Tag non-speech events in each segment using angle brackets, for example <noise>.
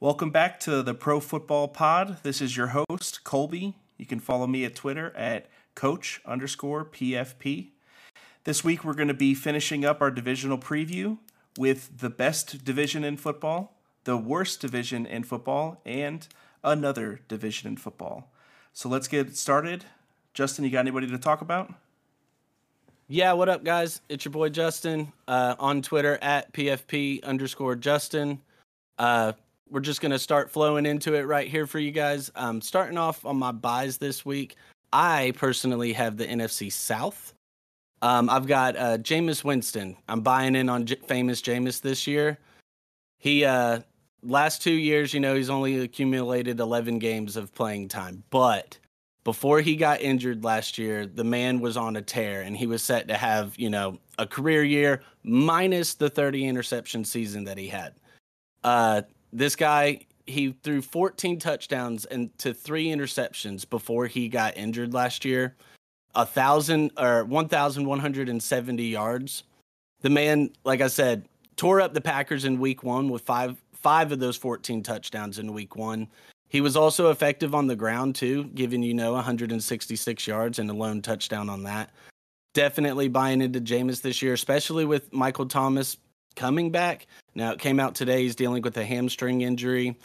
Welcome back to the Pro Football Pod. This is your host, Colby. You can follow me at Twitter at coach underscore PFP. This week, we're going to be finishing up our divisional preview with the best division in football, the worst division in football, and another division in football. So let's get started. Justin, you got anybody to talk about? Yeah, what up, guys? It's your boy Justin uh, on Twitter at PFP underscore Justin. Uh, we're just going to start flowing into it right here for you guys. Um, starting off on my buys this week, I personally have the NFC South. Um, I've got uh, Jameis Winston. I'm buying in on J- famous Jameis this year. He uh, last two years, you know, he's only accumulated 11 games of playing time, but before he got injured last year, the man was on a tear and he was set to have, you know, a career year minus the 30 interception season that he had. Uh, this guy he threw 14 touchdowns and to three interceptions before he got injured last year. A thousand or 1170 yards. The man like i said tore up the packers in week one with five five of those 14 touchdowns in week one he was also effective on the ground too giving you know 166 yards and a lone touchdown on that definitely buying into Jameis this year especially with michael thomas coming back. Now it came out today he's dealing with a hamstring injury.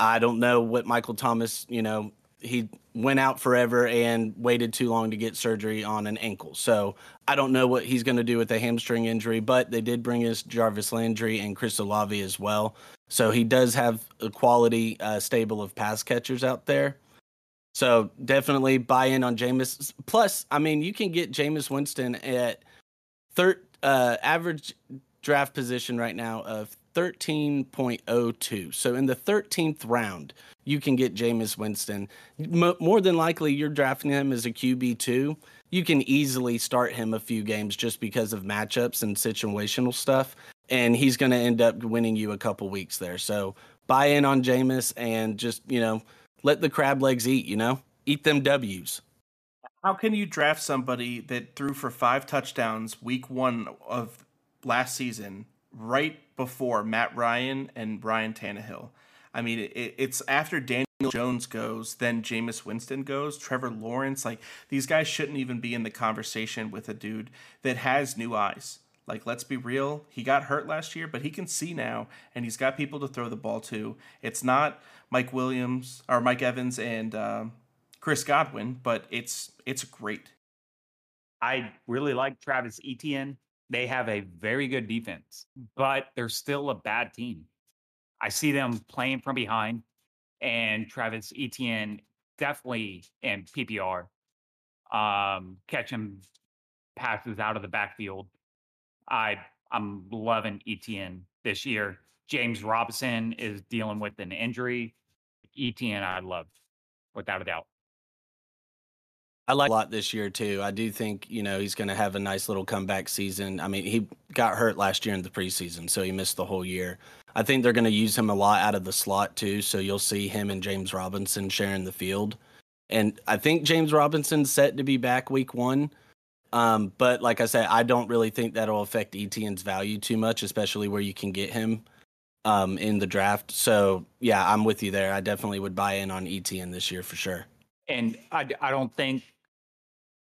I don't know what Michael Thomas, you know, he went out forever and waited too long to get surgery on an ankle. So I don't know what he's going to do with a hamstring injury, but they did bring us Jarvis Landry and Chris Olave as well. So he does have a quality uh, stable of pass catchers out there. So definitely buy in on Jameis. Plus, I mean, you can get Jameis Winston at third uh, average draft position right now of 13.02. So in the 13th round, you can get Jameis Winston. M- more than likely, you're drafting him as a QB2. You can easily start him a few games just because of matchups and situational stuff. And he's going to end up winning you a couple weeks there. So buy in on Jameis and just, you know, let the crab legs eat, you know, eat them W's. How can you draft somebody that threw for five touchdowns week one of last season, right before Matt Ryan and Ryan Tannehill? I mean, it, it's after Daniel Jones goes, then Jameis Winston goes, Trevor Lawrence. Like, these guys shouldn't even be in the conversation with a dude that has new eyes. Like, let's be real. He got hurt last year, but he can see now, and he's got people to throw the ball to. It's not Mike Williams or Mike Evans and uh, Chris Godwin, but it's it's great. I really like Travis Etienne. They have a very good defense, but they're still a bad team. I see them playing from behind, and Travis Etienne definitely in PPR, um, catching passes out of the backfield. I I'm loving Etienne this year. James Robinson is dealing with an injury. Etienne I love without a doubt. I like a lot this year too. I do think you know he's going to have a nice little comeback season. I mean, he got hurt last year in the preseason, so he missed the whole year. I think they're going to use him a lot out of the slot too, so you'll see him and James Robinson sharing the field. And I think James Robinson's set to be back week one. Um, but like I said, I don't really think that'll affect Etienne's value too much, especially where you can get him um, in the draft. So yeah, I'm with you there. I definitely would buy in on Etienne this year for sure. And I, I don't think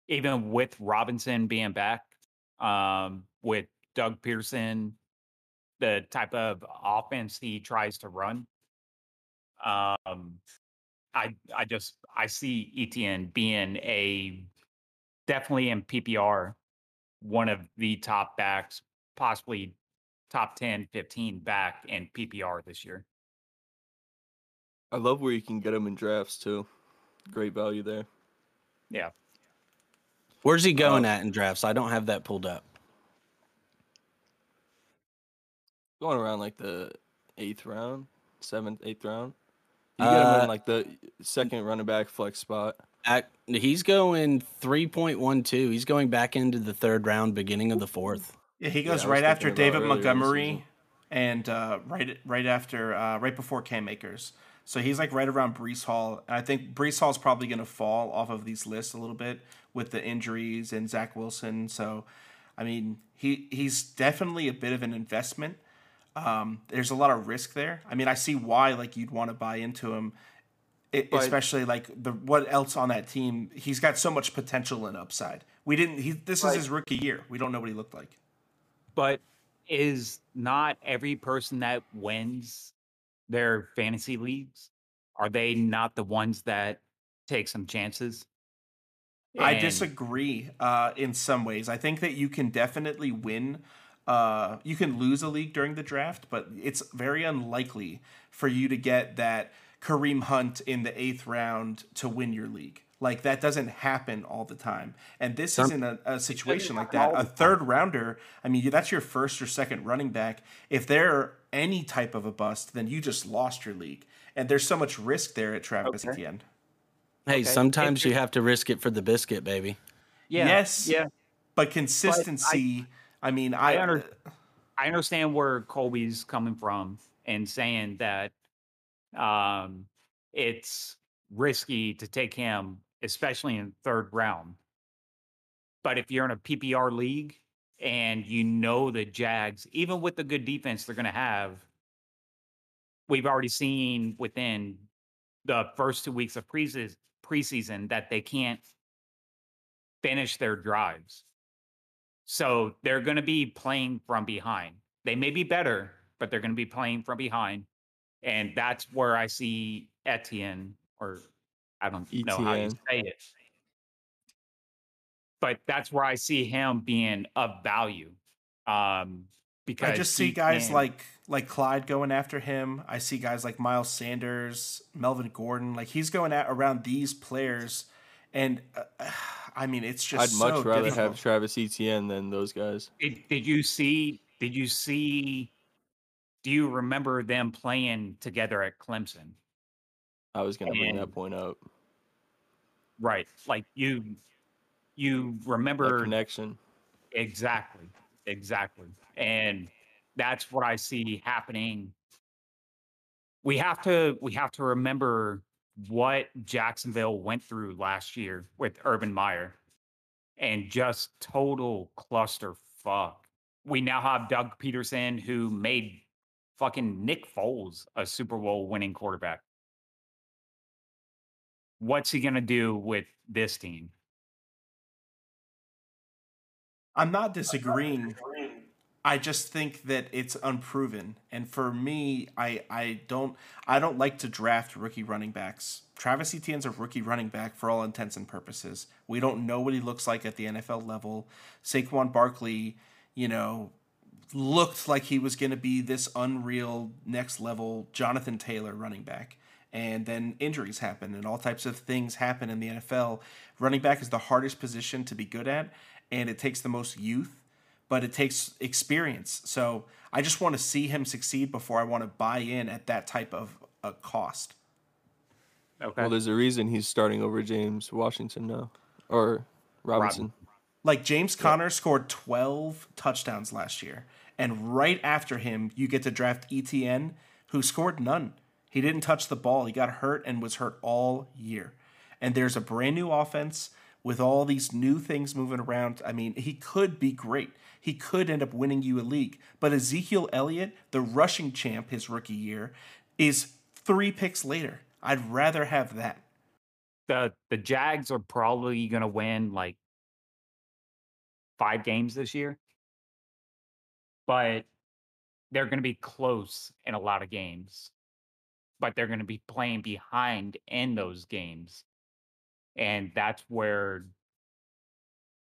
even with Robinson being back, um, with Doug Pederson, the type of offense he tries to run, um, I I just I see Etienne being a definitely in PPR one of the top backs, possibly top 10, 15 back in PPR this year. I love where you can get him in drafts too. Great value there. Yeah. Where's he going uh, at in drafts? I don't have that pulled up. Going around like the eighth round, seventh, eighth round. You get him in uh, like the second running back flex spot. At, he's going three point one two. He's going back into the third round, beginning of the fourth. Yeah, he goes yeah, right after David Montgomery, and uh, right right after uh, right before Cam Akers. So he's like right around Breece Hall. And I think Breece Hall is probably going to fall off of these lists a little bit with the injuries and Zach Wilson. So, I mean, he he's definitely a bit of an investment. Um, there's a lot of risk there. I mean, I see why like you'd want to buy into him, it, But- especially like the what else on that team. He's got so much potential and upside. We didn't. He this is his rookie year. We don't know what he looked like. But is not every person that wins their fantasy leagues are they not the ones that take some chances? I disagree uh, in some ways. I think that you can definitely win. Uh, you can lose a league during the draft, but it's very unlikely for you to get that Kareem Hunt in the eighth round to win your league. Like that doesn't happen all the time. And this Some- isn't a, a situation like that. A third rounder, I mean, that's your first or second running back. If they're any type of a bust, then you just lost your league. And there's so much risk there at Travis Okay. Etienne. Hey, Okay. sometimes you have to risk it for the biscuit, baby. Yeah, Yes. yeah. But consistency, I, mean, I, I under- I understand where Colby's coming from and saying that um, it's risky to take him, especially in third round. But if you're in a PPR league and you know the Jags, even with the good defense they're going to have, we've already seen within the first two weeks of preseason, preseason that they can't finish their drives. So they're going to be playing from behind. They may be better, but they're going to be playing from behind. And that's where I see Etienne, or I don't know how you say it. But that's where I see him being of value. Um, because I just see guys can- like like Clyde going after him. I see guys like Miles Sanders, Melvin Gordon. Like he's going at around these players, and uh, <sighs> I mean it's just I'd much rather difficult. have Travis Etienne than those guys. Did, did you see? Did you see? Do you remember them playing together at Clemson? I was gonna bring that point up. Right. Like you, you That remember connection. exactly, exactly, and that's what I see happening. We have to, we have to remember what Jacksonville went through last year with Urban Meyer, and just total cluster fuck. We now have Doug Pederson, who made fucking Nick Foles a Super Bowl winning quarterback. What's he gonna do with this team? I'm not disagreeing. I just think that it's unproven, and for me, I I don't I don't like to draft rookie running backs. Travis Etienne's a rookie running back for all intents and purposes. We don't know what he looks like at the NFL level. Saquon Barkley, you know, looked like he was going to be this unreal next level Jonathan Taylor running back. And then injuries happen and all types of things happen in the NFL. Running back is the hardest position to be good at, and it takes the most youth, but it takes experience. So I just want to see him succeed before I want to buy in at that type of a cost. Okay. Well, there's a reason he's starting over James Washington now, or Robinson. Like James Conner scored 12 touchdowns last year, and right after him, you get to draft Etienne, who scored none. He didn't touch the ball. He got hurt and was hurt all year. And there's a brand new offense with all these new things moving around. I mean, he could be great. He could end up winning you a league. But Ezekiel Elliott, the rushing champ his rookie year, is three picks later. I'd rather have that. the the Jags are probably going to win like five games this year, but they're going to be close in a lot of games. But they're going to be playing behind in those games, and that's where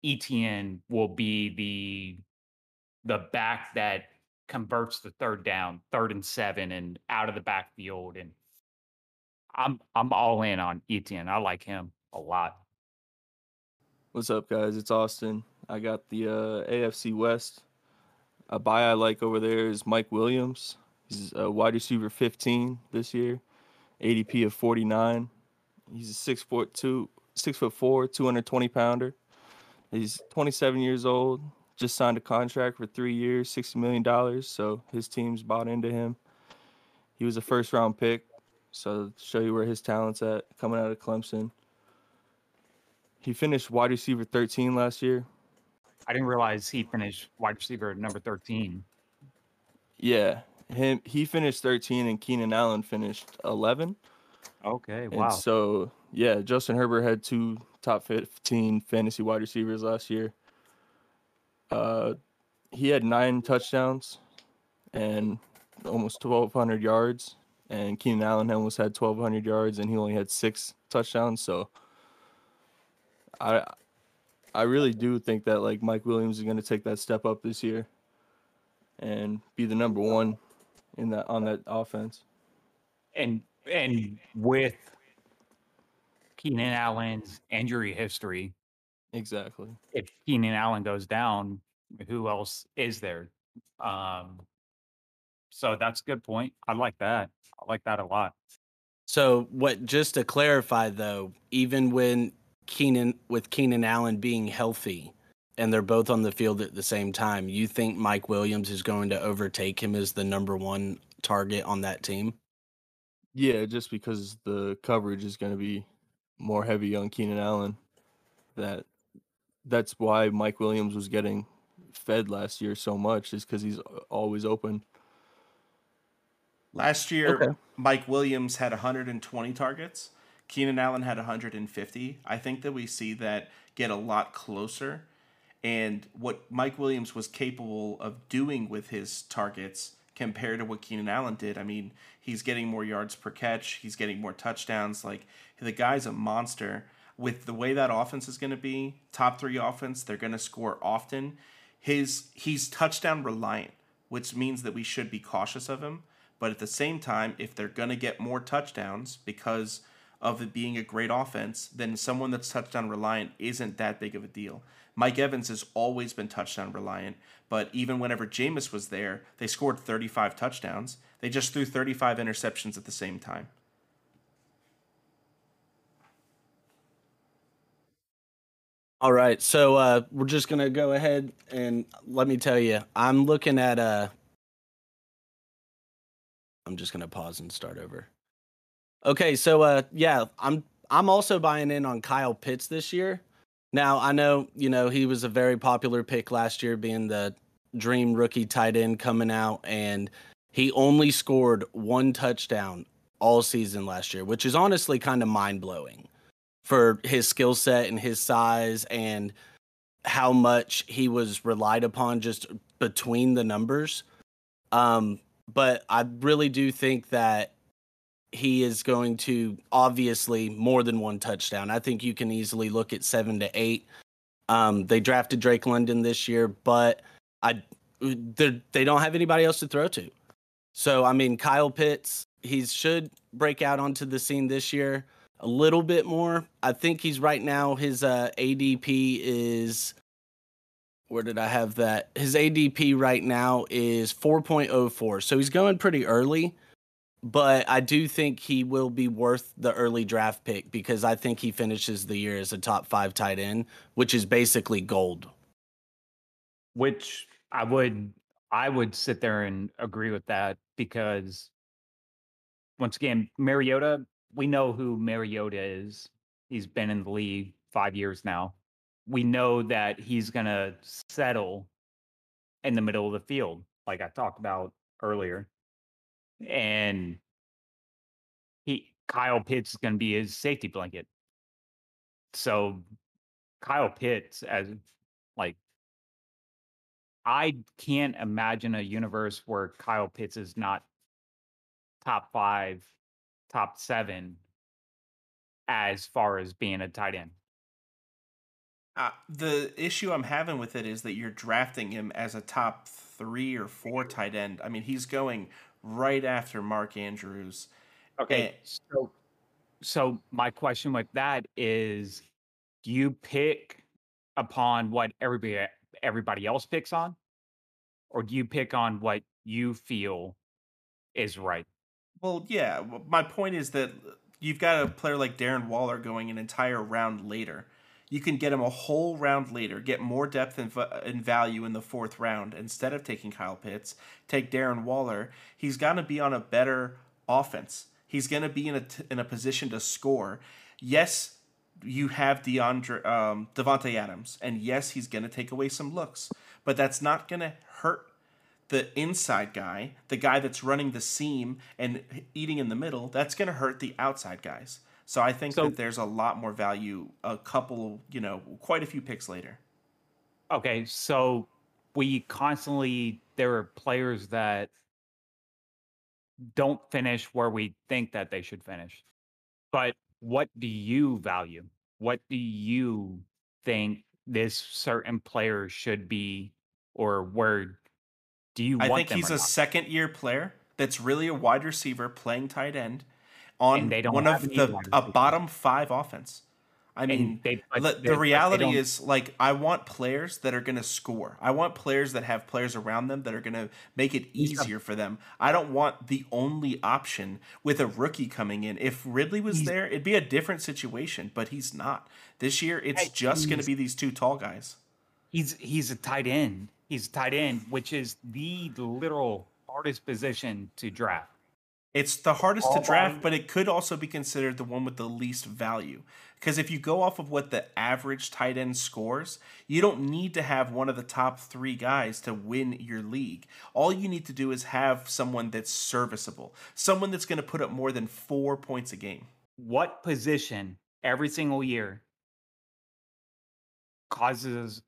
Etienne will be the the back that converts the third down, third and seven, and out of the backfield and I'm I'm all in on Etienne. I like him a lot. What's up, guys? It's Austin. I got the uh, AFC West. A buy I like over there is Mike Williams. He's a wide receiver 15 this year, ADP of 49. He's a six foot two, six foot four, 220 pounder. He's 27 years old. Just signed a contract for three years, 60 million dollars. So his team's bought into him. He was a first round pick So show you where his talent's at coming out of Clemson. He finished wide receiver 13 last year. I didn't realize he finished wide receiver number 13. Yeah, him he finished 13 and Keenan Allen finished 11. Okay, And wow. so yeah, Justin Herbert had two top 15 fantasy wide receivers last year. Uh, he had nine touchdowns and almost 1,200 yards, and Keenan Allen almost had 1,200 yards, and he only had six touchdowns. So I I really do think that like Mike Williams is going to take that step up this year and be the number one in that on that offense. and and with Keenan Allen's injury history, Exactly. if Keenan Allen goes down, who else is there? Um, so that's a good point. I like that. I like that a lot. So what just to clarify though, even when Keenan with Keenan Allen being healthy and they're both on the field at the same time, you think Mike Williams is going to overtake him as the number one target on that team? Yeah, just because the coverage is going to be more heavy on Keenan Allen. That that's why Mike Williams was getting fed last year so much is because he's always open. Last year, Okay. Mike Williams had 120 targets. Keenan Allen had 150. I think that we see that get a lot closer. And what Mike Williams was capable of doing with his targets compared to what Keenan Allen did, I mean, he's getting more yards per catch, he's getting more touchdowns. Like, the guy's a monster. With the way that offense is going to be, top three offense, they're going to score often. His he's touchdown reliant, which means that we should be cautious of him. But at the same time, if they're going to get more touchdowns because of it being a great offense, then someone that's touchdown reliant isn't that big of a deal. Mike Evans has always been touchdown reliant, but even whenever Jameis was there, they scored 35 touchdowns. They just threw 35 interceptions at the same time. All right, so uh, we're just gonna go ahead and let me tell you, I'm looking at uh I'm just gonna pause and start over. Okay, so uh, yeah, I'm I'm also buying in on Kyle Pitts this year. Now I know you know he was a very popular pick last year, being the dream rookie tight end coming out, and he only scored one touchdown all season last year, which is honestly kind of mind blowing for his skill set and his size and how much he was relied upon just between the numbers. Um, but I really do think that he is going to obviously more than one touchdown. I think you can easily look at seven to eight. Um, they drafted Drake London this year, but I they don't have anybody else to throw to. So I mean, Kyle Pitts, he should break out onto the scene this year a little bit more. I think he's right now his uh, ADP is where did I have that? His ADP right now is 4.04. So he's going pretty early, but I do think he will be worth the early draft pick because I think he finishes the year as a top 5 tight end, which is basically gold. Which I would I would sit there and agree with that because once again, Mariota, we know who Mariota is. He's been in the league five years now. We know that he's gonna settle in the middle of the field, like I talked about earlier. And he Kyle Pitts is gonna be his safety blanket. So Kyle Pitts as like I can't imagine a universe where Kyle Pitts is not top five, top seven as far as being a tight end. Uh, the issue I'm having with it is that you're drafting him as a top three or four tight end. I mean, he's going right after Mark Andrews. Okay. So so my question with that is do you pick upon what everybody everybody else picks on? Or do you pick on what you feel is right? Well, yeah. My point is that you've got a player like Darren Waller going an entire round later. You can get him a whole round later, get more depth and, and value in the fourth round instead of taking Kyle Pitts. Take Darren Waller. He's going to be on a better offense. He's going to be in a in a position to score. Yes, you have DeAndre um, Davante Adams, and yes, he's going to take away some looks, but that's not going to hurt the inside guy, the guy that's running the seam and eating in the middle. That's going to hurt the outside guys. So I think So- that there's a lot more value. A couple, you know, quite a few picks later. Okay, so we constantly there are players that don't finish where we think that they should finish. But what do you value? What do you think this certain player should be or where do you I want think he's a not? second year player that's really a wide receiver playing tight end on one of the a bottom five offense. I mean, they- but the reality is like I want players that are going to score. I want players that have players around them that are going to make it easier for them. I don't want the only option with a rookie coming in. If Ridley was there, it'd be a different situation, but he's not. This year it's just going to be these two tall guys. He's he's a tight end. He's a tight end, which is the literal hardest position to draft. It's the hardest to draft, volume. but it could also be considered the one with the least value. Because if you go off of what the average tight end scores, you don't need to have one of the top three guys to win your league. All you need to do is have someone that's serviceable, someone that's going to put up more than four points a game. what position every single year causes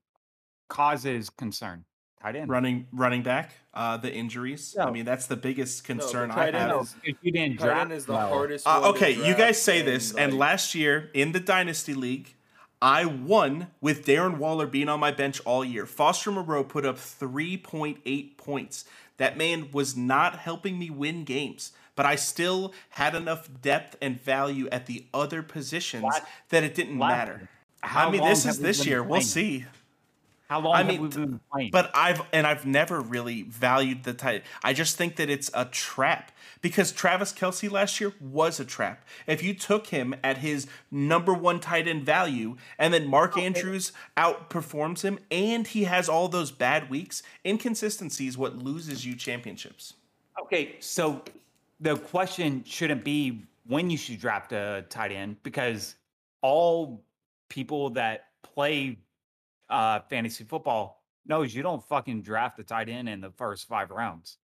causes concern? Tight end. Running running back, uh, the injuries. I mean, that's the biggest concern I tight end have. Is- if you didn't Tight draft end is the well, hardest. Uh, okay, you guys say this, and last year in the Dynasty League, I won with Darren Waller being on my bench all year. Foster Moreau put up 3.8 points. That man was not helping me win games, but I still had enough depth and value at the other positions Last- that it didn't last- matter. How I mean, this is this been year. We'll see. How long I have mean, we been playing? But I've and I've never really valued the tight. I just think that it's a trap because Travis Kelce last year was a trap. If you took him at his number one tight end value, and then Mark Andrews outperforms him, and he has all those bad weeks, inconsistency is what loses you championships. Okay, so the question shouldn't be when you should draft a tight end because all people that play uh, fantasy football knows you don't fucking draft a tight end in the first five rounds.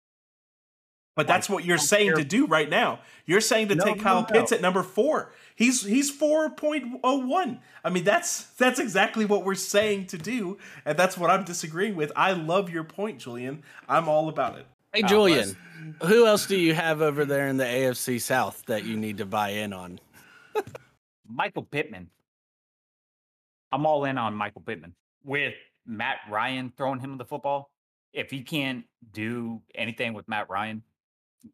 But that's what you're saying care- to do right now. You're saying to No, take no, Kyle no. Pitts at number four. He's he's four point oh one. I mean that's that's exactly what we're saying to do, and that's what I'm disagreeing with. I love your point, Julian. I'm all about it. Hey Julian, who else do you have over there in the AFC South that you need to buy in on? Michael Pittman. I'm all in on Michael Pittman with Matt Ryan throwing him the football. If he can't do anything with Matt Ryan,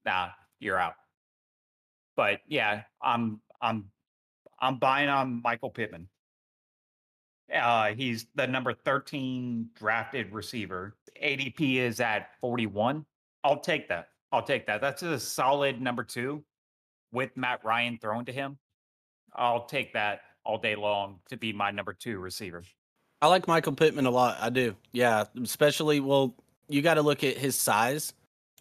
nah, you're out. But yeah, I'm I'm I'm buying on Michael Pittman. Uh, he's the number 13 drafted receiver. ADP is at 41. I'll take that. I'll take that. That's a solid number two with Matt Ryan thrown to him. I'll take that all day long to be my number two receiver. I like Michael Pittman a lot. I do. Yeah, especially well, you got to look at his size.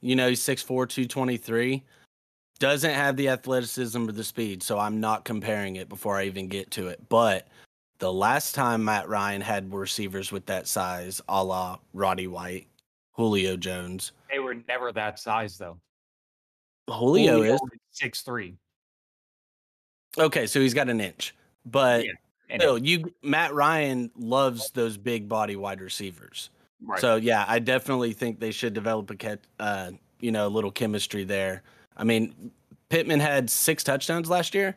You know, he's 6'4", 223. Doesn't have the athleticism or the speed, so I'm not comparing it before I even get to it. But the last time Matt Ryan had receivers with that size, a la Roddy White, Julio Jones. They were never that size though. Julio is six three. okay, so he's got an inch, but Yeah, Still, you Matt Ryan loves those big body wide receivers. right. So yeah, I definitely think they should develop a uh, you know, a little chemistry there. I mean, Pittman had six touchdowns last year,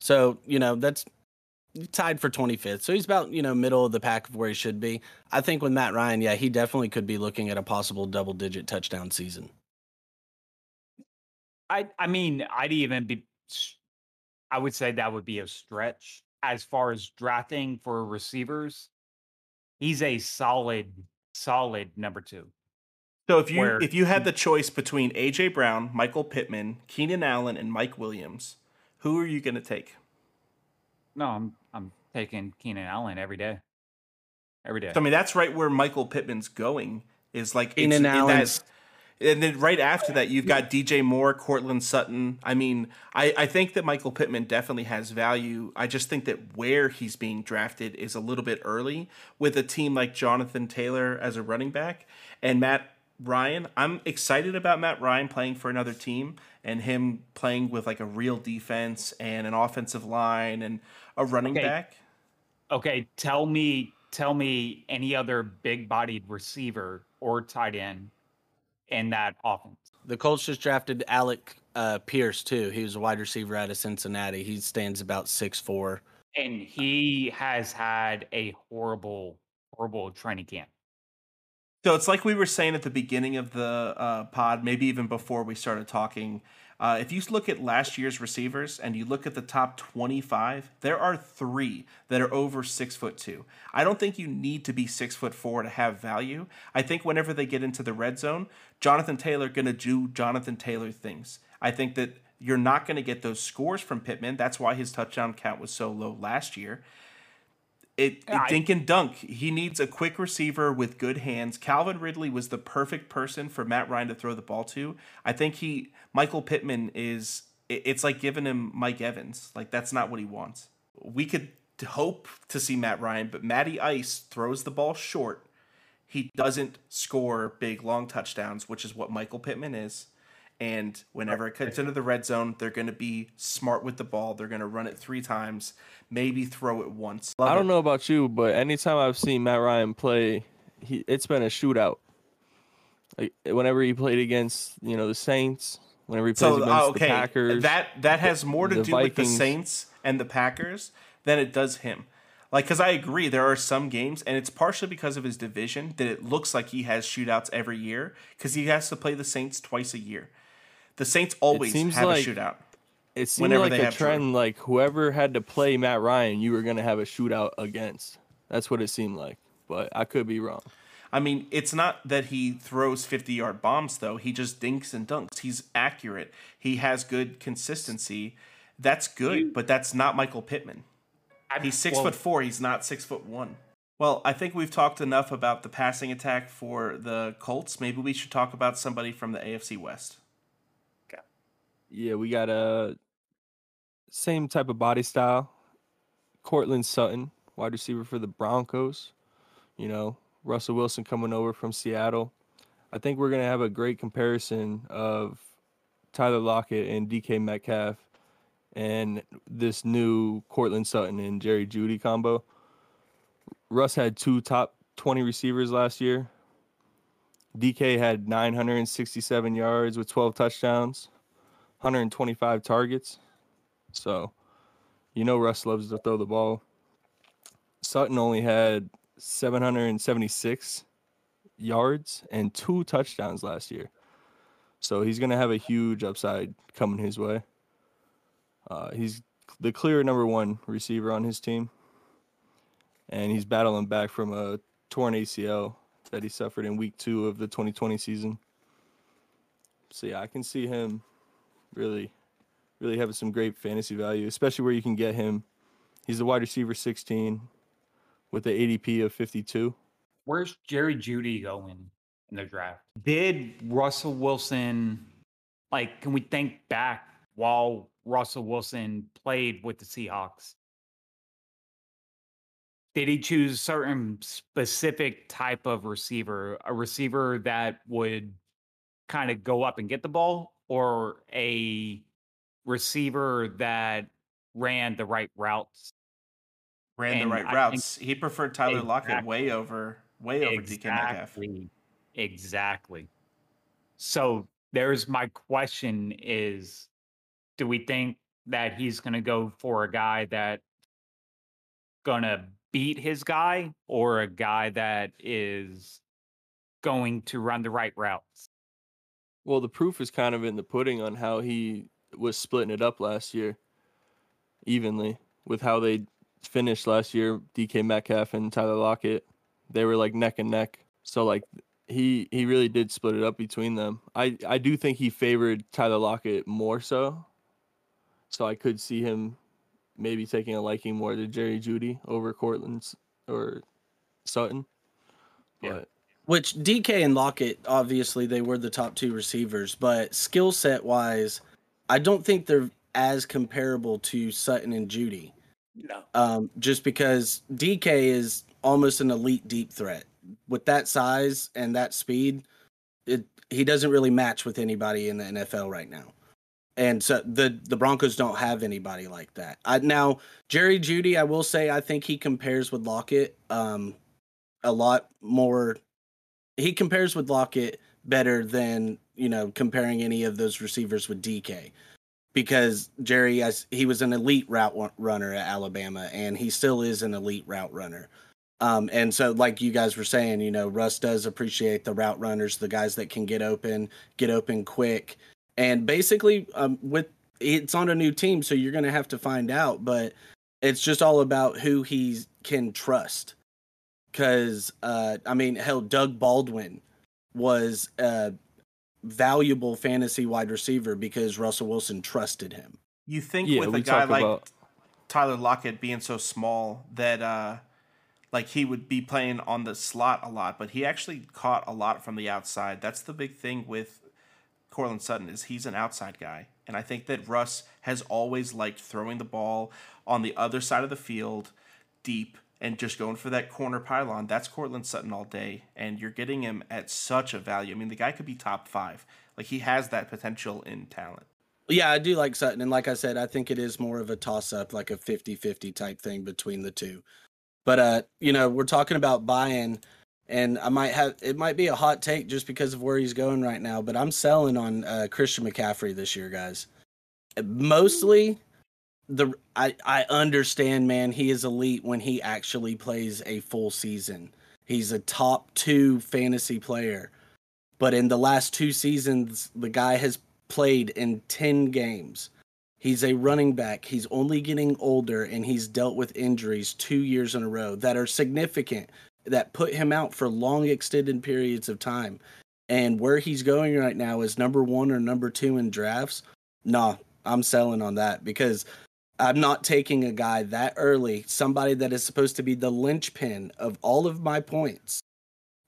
so you know that's tied for 25th. So he's about you know middle of the pack of where he should be. I think with Matt Ryan, yeah, he definitely could be looking at a possible double digit touchdown season. I I mean, I'd even be I would say that would be a stretch as far as drafting for receivers. He's a solid, solid number two. So if you if you had the choice between AJ Brown, Michael Pittman, Keenan Allen, and Mike Williams, who are you going to take? No, I'm I'm taking Keenan Allen every day. Every day. So, I mean, that's right where Michael Pittman's going. Is like it's Keenan in that- Allen's And then right after that, you've got DJ Moore, Courtland Sutton. I mean, I, I think that Michael Pittman definitely has value. I just think that where he's being drafted is a little bit early with a team like Jonathan Taylor as a running back and Matt Ryan. I'm excited about Matt Ryan playing for another team and him playing with like a real defense and an offensive line and a running Okay. back. Okay, tell me, tell me any other big-bodied receiver or tight end in that offense. The Colts just drafted Alec uh, Pierce too. He was a wide receiver out of Cincinnati. He stands about six four. And he has had a horrible, horrible training camp. So it's like we were saying at the beginning of the uh, pod, maybe even before we started talking. Uh, if you look at last year's receivers and you look at the top 25, there are three that are over six foot two. I don't think you need to be six foot four to have value. I think whenever they get into the red zone, Jonathan Taylor to do Jonathan Taylor things. I think that you're not going to get those scores from Pittman. That's why his touchdown count was so low last year. It, it dink and dunk. He needs a quick receiver with good hands. Calvin Ridley was the perfect person for Matt Ryan to throw the ball to. I think he Michael Pittman is it's like giving him Mike Evans. Like that's not what he wants. We could hope to see Matt Ryan, but Matty Ice throws the ball short. He doesn't score big long touchdowns, which is what Michael Pittman is. And whenever it comes into the red zone, they're going to be smart with the ball. They're going to run it three times, maybe throw it once. I don't know about you, but anytime I've seen Matt Ryan play, he it's been a shootout. Like whenever he played against, you know, the Saints, whenever he plays So against uh, okay, the Packers, that that has more to do with the Saints and the Packers than it does him. Like, because I agree, there are some games, and it's partially because of his division that it looks like he has shootouts every year because he has to play the Saints twice a year. The Saints always seems have like- a shootout. it seemed whenever like they a have Drew. trend. Like whoever had to play Matt Ryan, you were gonna have a shootout against. That's what it seemed like, but I could be wrong. I mean, it's not that he throws 50 yard bombs, though. He just dinks and dunks. He's accurate. He has good consistency. That's good, You- but that's not Michael Pittman. I- He's six well, foot four. He's not six foot one. Well, I think we've talked enough about the passing attack for the Colts. Maybe we should talk about somebody from the AFC West. Yeah, we got a same type of body style. Courtland Sutton, wide receiver for the Broncos. You know, Russell Wilson coming over from Seattle. I think we're gonna have a great comparison of Tyler Lockett and DK Metcalf and this new Courtland Sutton and Jerry Jeudy combo. Russ had two top 20 receivers last year. DK had 967 yards with 12 touchdowns. 125 targets. So, you know, Russ loves to throw the ball. Sutton only had 776 yards and two touchdowns last year. So he's going to have a huge upside coming his way. Uh, he's the clear number one receiver on his team. And he's battling back from a torn ACL that he suffered in week two of the 2020 season. So, yeah, I can see him really, really having some great fantasy value, especially where you can get him. He's the wide receiver 16 with the ADP of 52. Where's Jerry Jeudy going in the draft? Did Russell Wilson, like, can we think back while Russell Wilson played with the Seahawks? Did he choose a certain specific type of receiver, a receiver that would kind of go up and get the ball, or a receiver that ran the right routes? Ran And the right I routes. He preferred Tyler Lockett way over way over DK Metcalf. Exactly. Exactly. So there's my question is do we think that he's going to go for a guy that going to beat his guy or a guy that is going to run the right routes? Well, the proof is kind of in the pudding on how he was splitting it up last year evenly with how they finished last year. DK Metcalf and Tyler Lockett, they were like neck and neck. So like he he really did split it up between them. I I do think he favored Tyler Lockett more so. So I could see him maybe taking a liking more to Jerry Jeudy over Courtland's or Sutton. Yeah. Which DK and Lockett, obviously, they were the top two receivers, but skill set wise, I don't think they're as comparable to Sutton and Jeudy. No. Um, just because DK is almost an elite deep threat with that size and that speed, it he doesn't really match with anybody in the NFL right now. And so the the Broncos don't have anybody like that. I, now Jerry Jeudy, I will say, I think he compares with Lockett um, a lot more. He compares with Lockett better than you know comparing any of those receivers with DK because Jerry, as he was an elite route runner at Alabama, and he still is an elite route runner. Um, and so, like you guys were saying, you know, Russ does appreciate the route runners, the guys that can get open, get open quick, and basically, um, with it's on a new team, so you're going to have to find out. But it's just all about who he can trust. Because, uh, I mean, hell, Doug Baldwin was a valuable fantasy wide receiver because Russell Wilson trusted him. You think Yeah, with a guy like about- Tyler Lockett being so small that uh like he would be playing on the slot a lot, but he actually caught a lot from the outside. That's the big thing with Courtland Sutton is he's an outside guy. And I think that Russ has always liked throwing the ball on the other side of the field deep and just going for that corner pylon. That's Courtland Sutton all day. And you're getting him at such a value. I mean, the guy could be top five. Like he has that potential in talent. Yeah, I do like Sutton. And like I said, I think it is more of a toss up, like a 50 50 type thing between the two. But, uh, you know, we're talking about buying, and I might have it might be a hot take just because of where he's going right now, but I'm selling on uh, Christian McCaffrey this year, guys. Mostly the I, I understand, man, he is elite when he actually plays a full season. He's a top two fantasy player. But in the last two seasons, the guy has played in 10 games. He's a running back. He's only getting older and he's dealt with injuries two years in a row that are significant, that put him out for long extended periods of time. And where he's going right now is number one or number two in drafts. Nah, I'm selling on that because I'm not taking a guy that early, somebody that is supposed to be the linchpin of all of my points,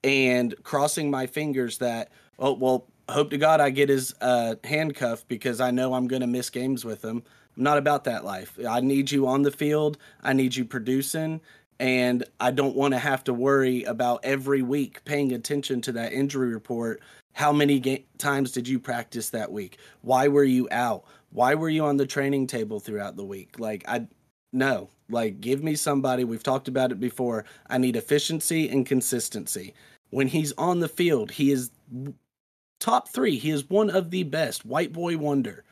and crossing my fingers that, oh, well, hope to God I get his uh, handcuff because I know I'm going to miss games with him. I'm not about that life. I need you on the field, I need you producing, and I don't want to have to worry about every week paying attention to that injury report. How many ga- times did you practice that week? Why were you out? Why were you on the training table throughout the week? Like I no, like give me somebody. We've talked about it before. I need efficiency and consistency. When he's on the field, he is top 3. He is one of the best, white boy wonder.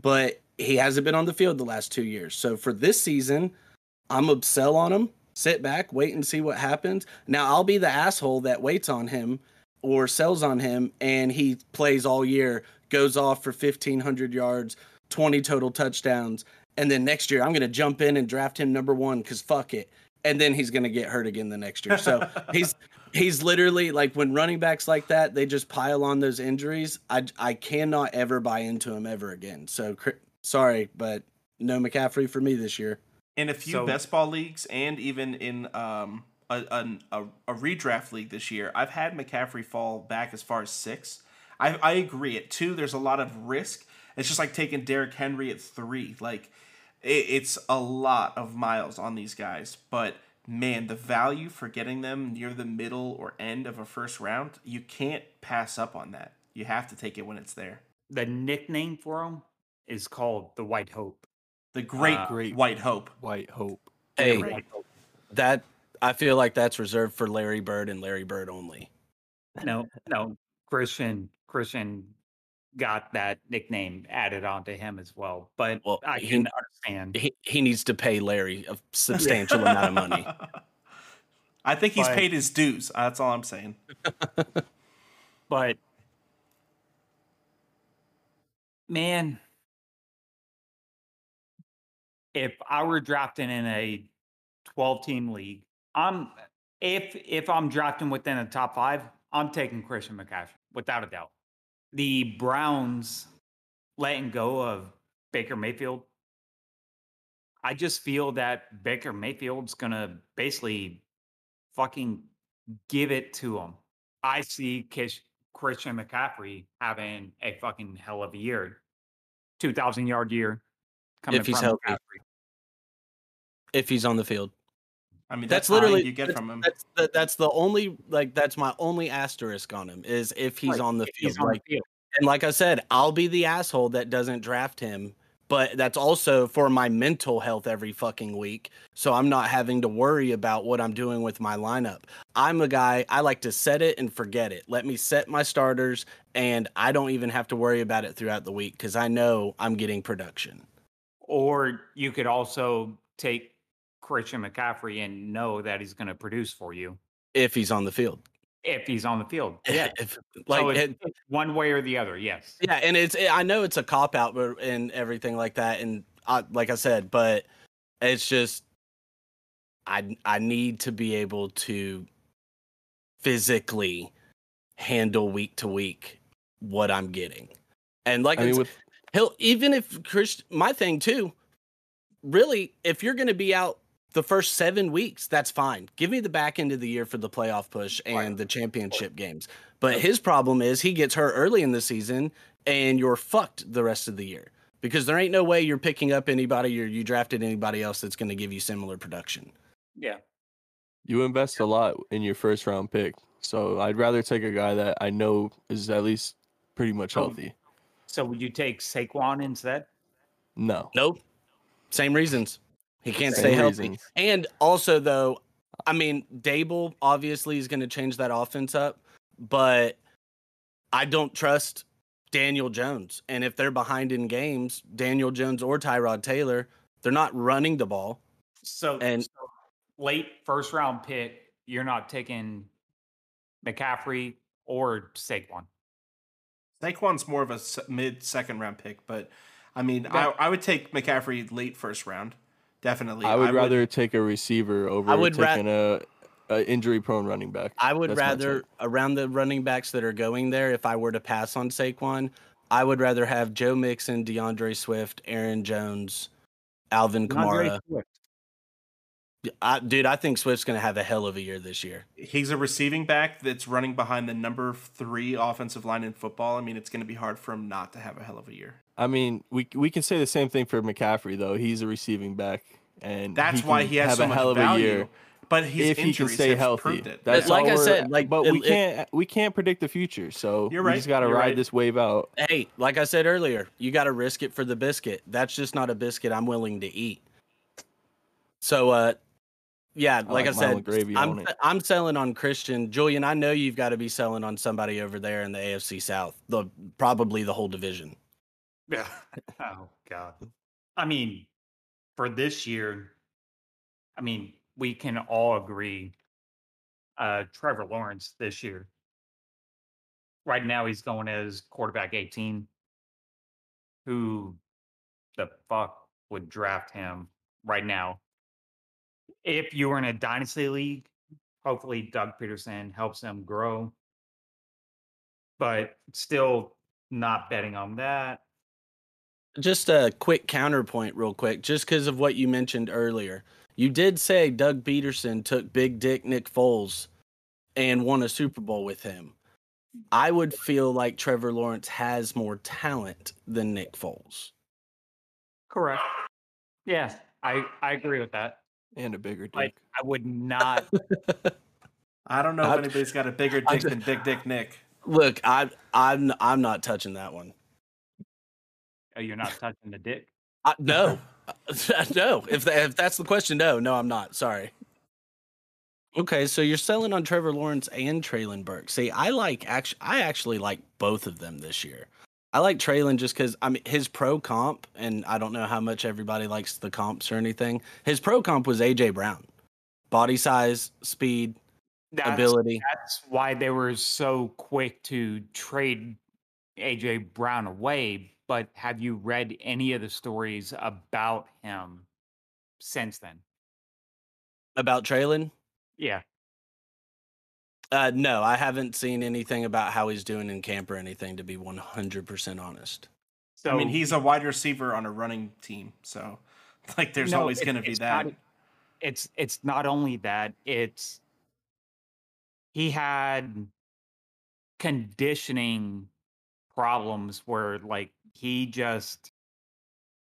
But he hasn't been on the field the last 2 years. So for this season, I'm gonna sell on him, sit back, wait and see what happens. Now I'll be the asshole that waits on him or sells on him and he plays all year, goes off for 1500 yards, 20 total touchdowns, and then next year I'm going to jump in and draft him number 1 cuz fuck it. And then he's going to get hurt again the next year. So <laughs> he's he's literally like when running backs like that, they just pile on those injuries. I I cannot ever buy into him ever again. So cr- sorry, but no McCaffrey for me this year. in a few So- best ball leagues and even in um, a, a, a redraft league this year, I've had McCaffrey fall back as far as six. I, I agree. At two, there's a lot of risk. It's just like taking Derrick Henry at three. Like, it, it's a lot of miles on these guys. But man, the value for getting them near the middle or end of a first round, you can't pass up on that. You have to take it when it's there. The nickname for him is called the White Hope. The great, Uh, great White Hope. White Hope. Hey, White that I feel like that's reserved for Larry Bird and Larry Bird only. No, no, Christian Christian got that nickname added onto him as well. But Well, I he- can understand. He he needs to pay Larry a substantial amount of money. <laughs> I think he's But- paid his dues. Uh, that's all I'm saying. <laughs> But man, if I were drafting in a 12 team league, I'm if if I'm drafting within a top five, I'm taking Christian McCaffrey without a doubt. The Browns letting go of Baker Mayfield. I just feel that Baker Mayfield's gonna basically fucking give it to him I see Kish, Christian McCaffrey having a fucking hell of a year, two thousand yard year. Coming If he's from healthy. McCaffrey. If he's on the field. I mean, That's that's, literally literally- you get that's- from him. That's the, that's the only like that's my only asterisk on him is if he's Right, on the field. on like, the field. and like I said, I'll be the asshole that doesn't draft him, but that's also for my mental health every fucking week. So I'm not having to worry about what I'm doing with my lineup. I'm a guy I like to set it and forget it. Let me set my starters and I don't even have to worry about it throughout the week cuz I know I'm getting production. Or you could also take Christian McCaffrey and know that he's going to produce for you If he's on the field. if he's on the field. <laughs> Yeah. If, like like it's, it- it's one way or the other. Yes. Yeah, and it's eh, I know it's a cop out but- and everything like that, and I, like I said, but it's just I I need to be able to physically handle week to week what I'm getting, and like I I mean, with he'll even if Chris my thing too. Really, if you're going to be out the first seven weeks, that's fine. Give me the back end of the year for the playoff push and Right. the championship games. But his problem is he gets hurt early in the season and you're fucked the rest of the year because there ain't no way you're picking up anybody or you drafted anybody else that's going to give you similar production. Yeah. you invest a lot in your first round pick, so I'd rather take a guy that I know is at least pretty much healthy. So would you take Saquon instead? No, Nope. Same reasons. He can't Same stay healthy. reasons. And also, though, I mean, Daboll obviously is going to change that offense up, but I don't trust Daniel Jones. And if they're behind in games, Daniel Jones or Tyrod Taylor, they're not running the ball. So, And- so late first round pick, you're not taking McCaffrey or Saquon. Saquon's more of a mid second round pick, but I mean, Yeah. I, I would take McCaffrey late first round. Definitely. I would rather take a receiver over would ra- taking a, a injury prone running back. I would That's rather, around the running backs that are going there, if I were to pass on Saquon, I would rather have Joe Mixon, DeAndre Swift, Aaron Jones, Alvin DeAndre Kamara. I, dude, I think Swift's going to have a hell of a year this year. He's a receiving back that's running behind the number three offensive line in football. I mean, it's going to be hard for him not to have a hell of a year. I mean, we we can say the same thing for McCaffrey though. He's a receiving back, and That's why he has have so a much hell of value. a year But his if he can stay healthy. proved it. That's Like I said, like, but it- we can't we can't predict the future, so You're right. We right, just got to ride right. this wave out. Hey, like I said earlier, you got to risk it for the biscuit. That's just not a biscuit I'm willing to eat. So, uh, yeah, like, like I said, gravy I'm. I'm selling on Christian Julian. I know you've got to be selling on somebody over there in the AFC South, the probably the whole division. Yeah. <laughs> oh God. I mean, for this year, I mean, we can all agree. Uh, Trevor Lawrence this year. Right now, he's going as quarterback 18. Who the fuck would draft him right now? If you were in a dynasty league, hopefully Doug Pederson helps him grow. But still not betting on that. Just a quick counterpoint, real quick, just because of what you mentioned earlier. You did say Doug Pederson took Big Dick Nick Foles and won a Super Bowl with him. I would feel like Trevor Lawrence has more talent than Nick Foles. Correct. Yes, I I agree with that. And a bigger dick. Like I would not. <laughs> I don't know I- if anybody's got a bigger dick ju- than Big Dick Nick. Look, I I'm I'm not touching that one. Oh, you're not touching the dick. I, <laughs> no, uh, <laughs> no. If tha- if that's the question, no, no, I'm not. Sorry. Okay, so you're selling on Trevor Lawrence and Treylon Burke. See, I like actually, I actually like both of them this year. I like Treylon just because I mean his pro comp, and I don't know how much everybody likes the comps or anything. His pro comp was AJ Brown, body size, speed, That's, ability. That's why they were so quick to trade AJ Brown away. But have you read any of the stories about him since then? About Treylon, Yeah. uh, no, I haven't seen anything about how he's doing in camp or anything. To be 100 percent honest. So I mean, he's a wide receiver on a running team, so <laughs> like there's No, always going to be that. not- it's it's not only that it's he had conditioning problems where like he just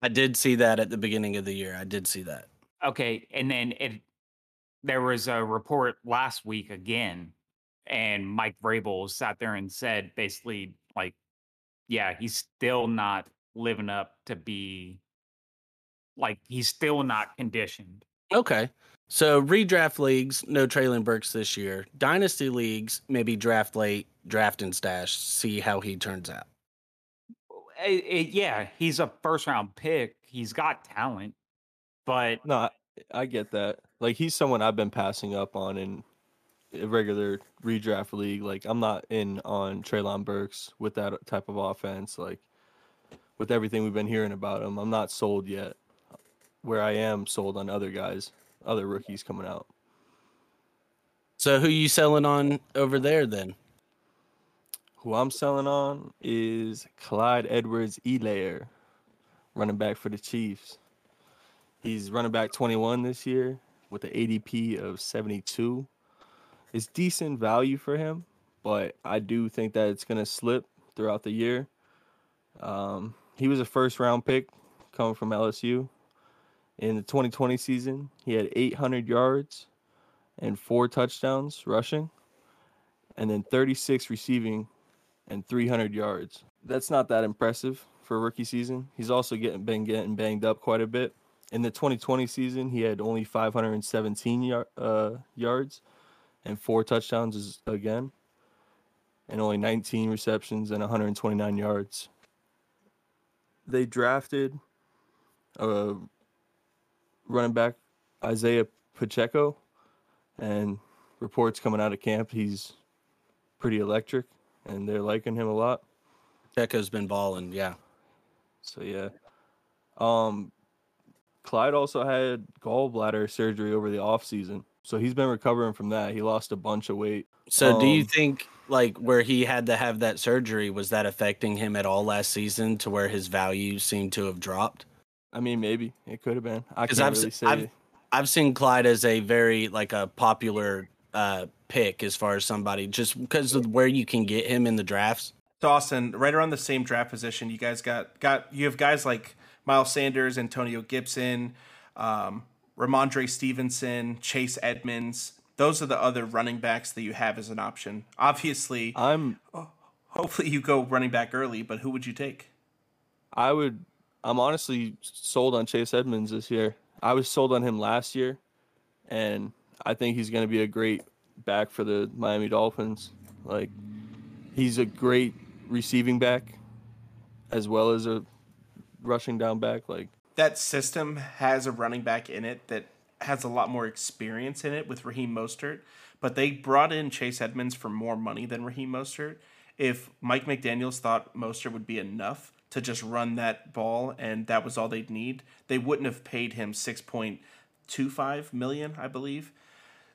I did see that at the beginning of the year. I did see that. okay, and then it there was a report last week again, and Mike Vrabel sat there and said basically like, yeah, he's still not living up to be like he's still not conditioned. Okay. So redraft leagues, no Treylon Burks this year. Dynasty leagues, maybe draft late, draft and stash, see how he turns out. Eh, eh, yeah, he's a first round pick. He's got talent, but No, I, I get that. Like he's someone I've been passing up on in a regular redraft league. Like I'm not in on Treylon Burks with that type of offense. Like with everything we've been hearing about him, I'm not sold yet. Where I am sold on other guys, other rookies coming out. So who you selling on over there then? Who I'm selling on is Clyde Edwards-Helaire, running back for the Chiefs. He's running back 21 this year with an ADP of 72. It's decent value for him, but I do think that it's going to slip throughout the year. Um, he was a first round pick coming from LSU. In the 2020 season, he had 800 yards and four touchdowns rushing, and then 36 receiving and 300 yards. That's not that impressive for a rookie season. He's also getting been getting banged up quite a bit. In the 2020 season, he had only 517 yar- uh, yards and four touchdowns again, and only 19 receptions and 129 yards. They drafted uh, running back Isaiah Pacheco, and reports coming out of camp he's pretty electric, and they're liking him a lot. Checo's been balling, yeah. So yeah. Um Clyde also had gallbladder surgery over the off season. So he's been recovering from that. He lost a bunch of weight. So do you Um, think like where he had to have that surgery was that affecting him at all last season to where his value seemed to have dropped? I mean maybe it could have been. I can't I've really say. I've- I've seen Clyde as a very like a popular uh pick as far as somebody just because of where you can get him in the drafts. So Austin, right around the same draft position, you guys got got you have guys like Miles Sanders, Antonio Gibson, um, Rhamondre Stevenson, Chase Edmonds. Those are the other running backs that you have as an option. Obviously, I'm hopefully you go running back early, but who would you take? I would I'm honestly sold on Chase Edmonds this year. I was sold on him last year and I think he's gonna be a great back for the Miami Dolphins. Like he's a great receiving back as well as a rushing down back. Like That system has a running back in it that has a lot more experience in it with Raheem Mostert, but they brought in Chase Edmonds for more money than Raheem Mostert. If Mike McDaniels thought Mostert would be enough to just run that ball and that was all they'd need, they wouldn't have paid him 6.25 million, I believe.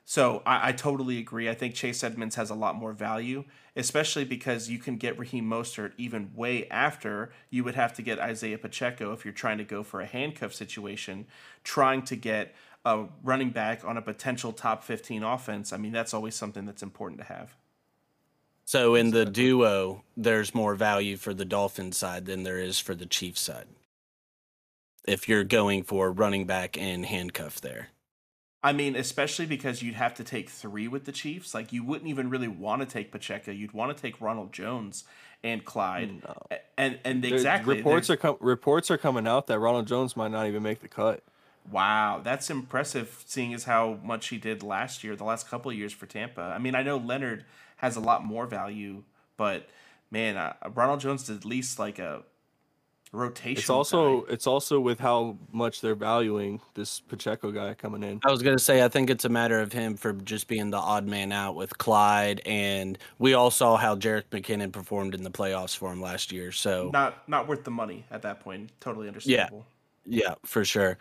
So I, I totally agree. I think Chase Edmonds has a lot more value, especially because you can get Raheem Mostert even way after you would have to get Isaiah Pacheco if you're trying to go for a handcuff situation, trying to get a running back on a potential top 15 offense. I mean, that's always something that's important to have. So in the duo, there's more value for the Dolphin side than there is for the Chiefs side. If you're going for running back and handcuff there. I mean, especially because you'd have to take three with the Chiefs. Like, you wouldn't even really want to take Pacheco. You'd want to take Ronald Jones and Clyde. No. And and there- exactly reports are com- reports are coming out that Ronald Jones might not even make the cut. Wow, that's impressive seeing as how much he did last year, the last couple of years for Tampa. I mean, I know Leonard has a lot more value, but man, uh, Ronald Jones is at least like a rotation. It's also it's also with how much they're valuing this Pacheco guy coming in. I was gonna say I think it's a matter of him for just being the odd man out with Clyde, and we all saw how Jerick McKinnon performed in the playoffs for him last year. So not not worth the money at that point. Totally understandable. Yeah, yeah, for sure.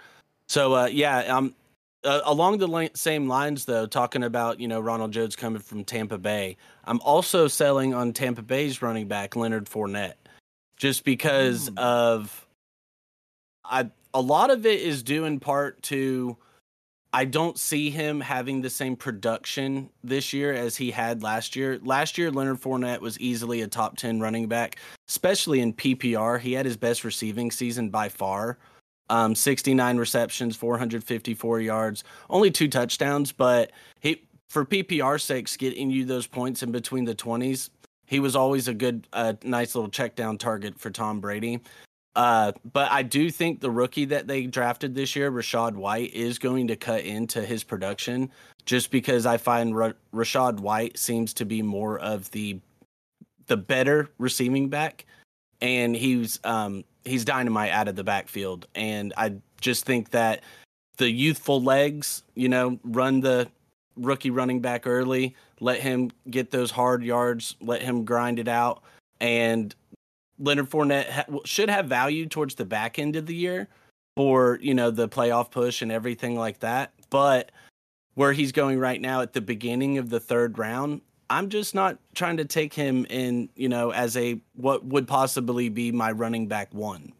So uh, yeah, um, uh, along the li- same lines though, talking about you know Ronald Jones coming from Tampa Bay, I'm also selling on Tampa Bay's running back Leonard Fournette, just because Mm. of I a lot of it is due in part to I don't see him having the same production this year as he had last year. Last year, Leonard Fournette was easily a top 10 running back, especially in PPR. He had his best receiving season by far. Um, 69 receptions, 454 yards, only two touchdowns, but he for PPR sakes, getting you those points in between the 20s, he was always a good, uh, nice little check down target for Tom Brady. Uh, but I do think the rookie that they drafted this year, Rachaad White, is going to cut into his production just because I find Ra- Rachaad White seems to be more of the the better receiving back, and he's um he's dynamite out of the backfield, and I just think that the youthful legs, you know, run the rookie running back early, let him get those hard yards, let him grind it out, and Leonard Fournette ha- should have value towards the back end of the year for you know the playoff push and everything like that. But where he's going right now at the beginning of the third round, I'm just not trying to take him in, you know, as a what would possibly be my running back one.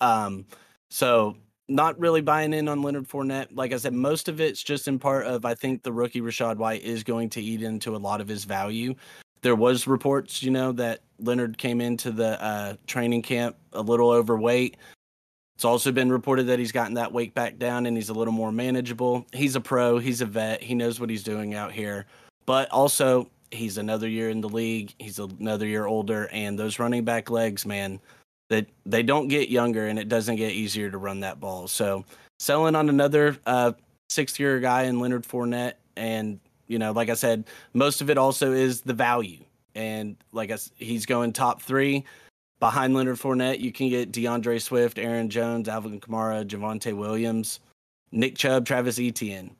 Um, so not really buying in on Leonard Fournette. Like I said, most of it's just in part of I think the rookie Rachaad White is going to eat into a lot of his value there was reports, you know, that Leonard came into the uh, training camp a little overweight. It's also been reported that he's gotten that weight back down and he's a little more manageable. He's a pro, he's a vet, he knows what he's doing out here. But also, he's another year in the league, he's another year older, and those running back legs, man, that they don't get younger and it doesn't get easier to run that ball. So, selling on another uh, sixth year guy in Leonard Fournette and you know, like I said, most of it also is the value. And like I, he's going top three behind Leonard Fournette. You can get DeAndre Swift, Aaron Jones, Alvin Kamara, Javonte Williams, Nick Chubb, Travis Etienne.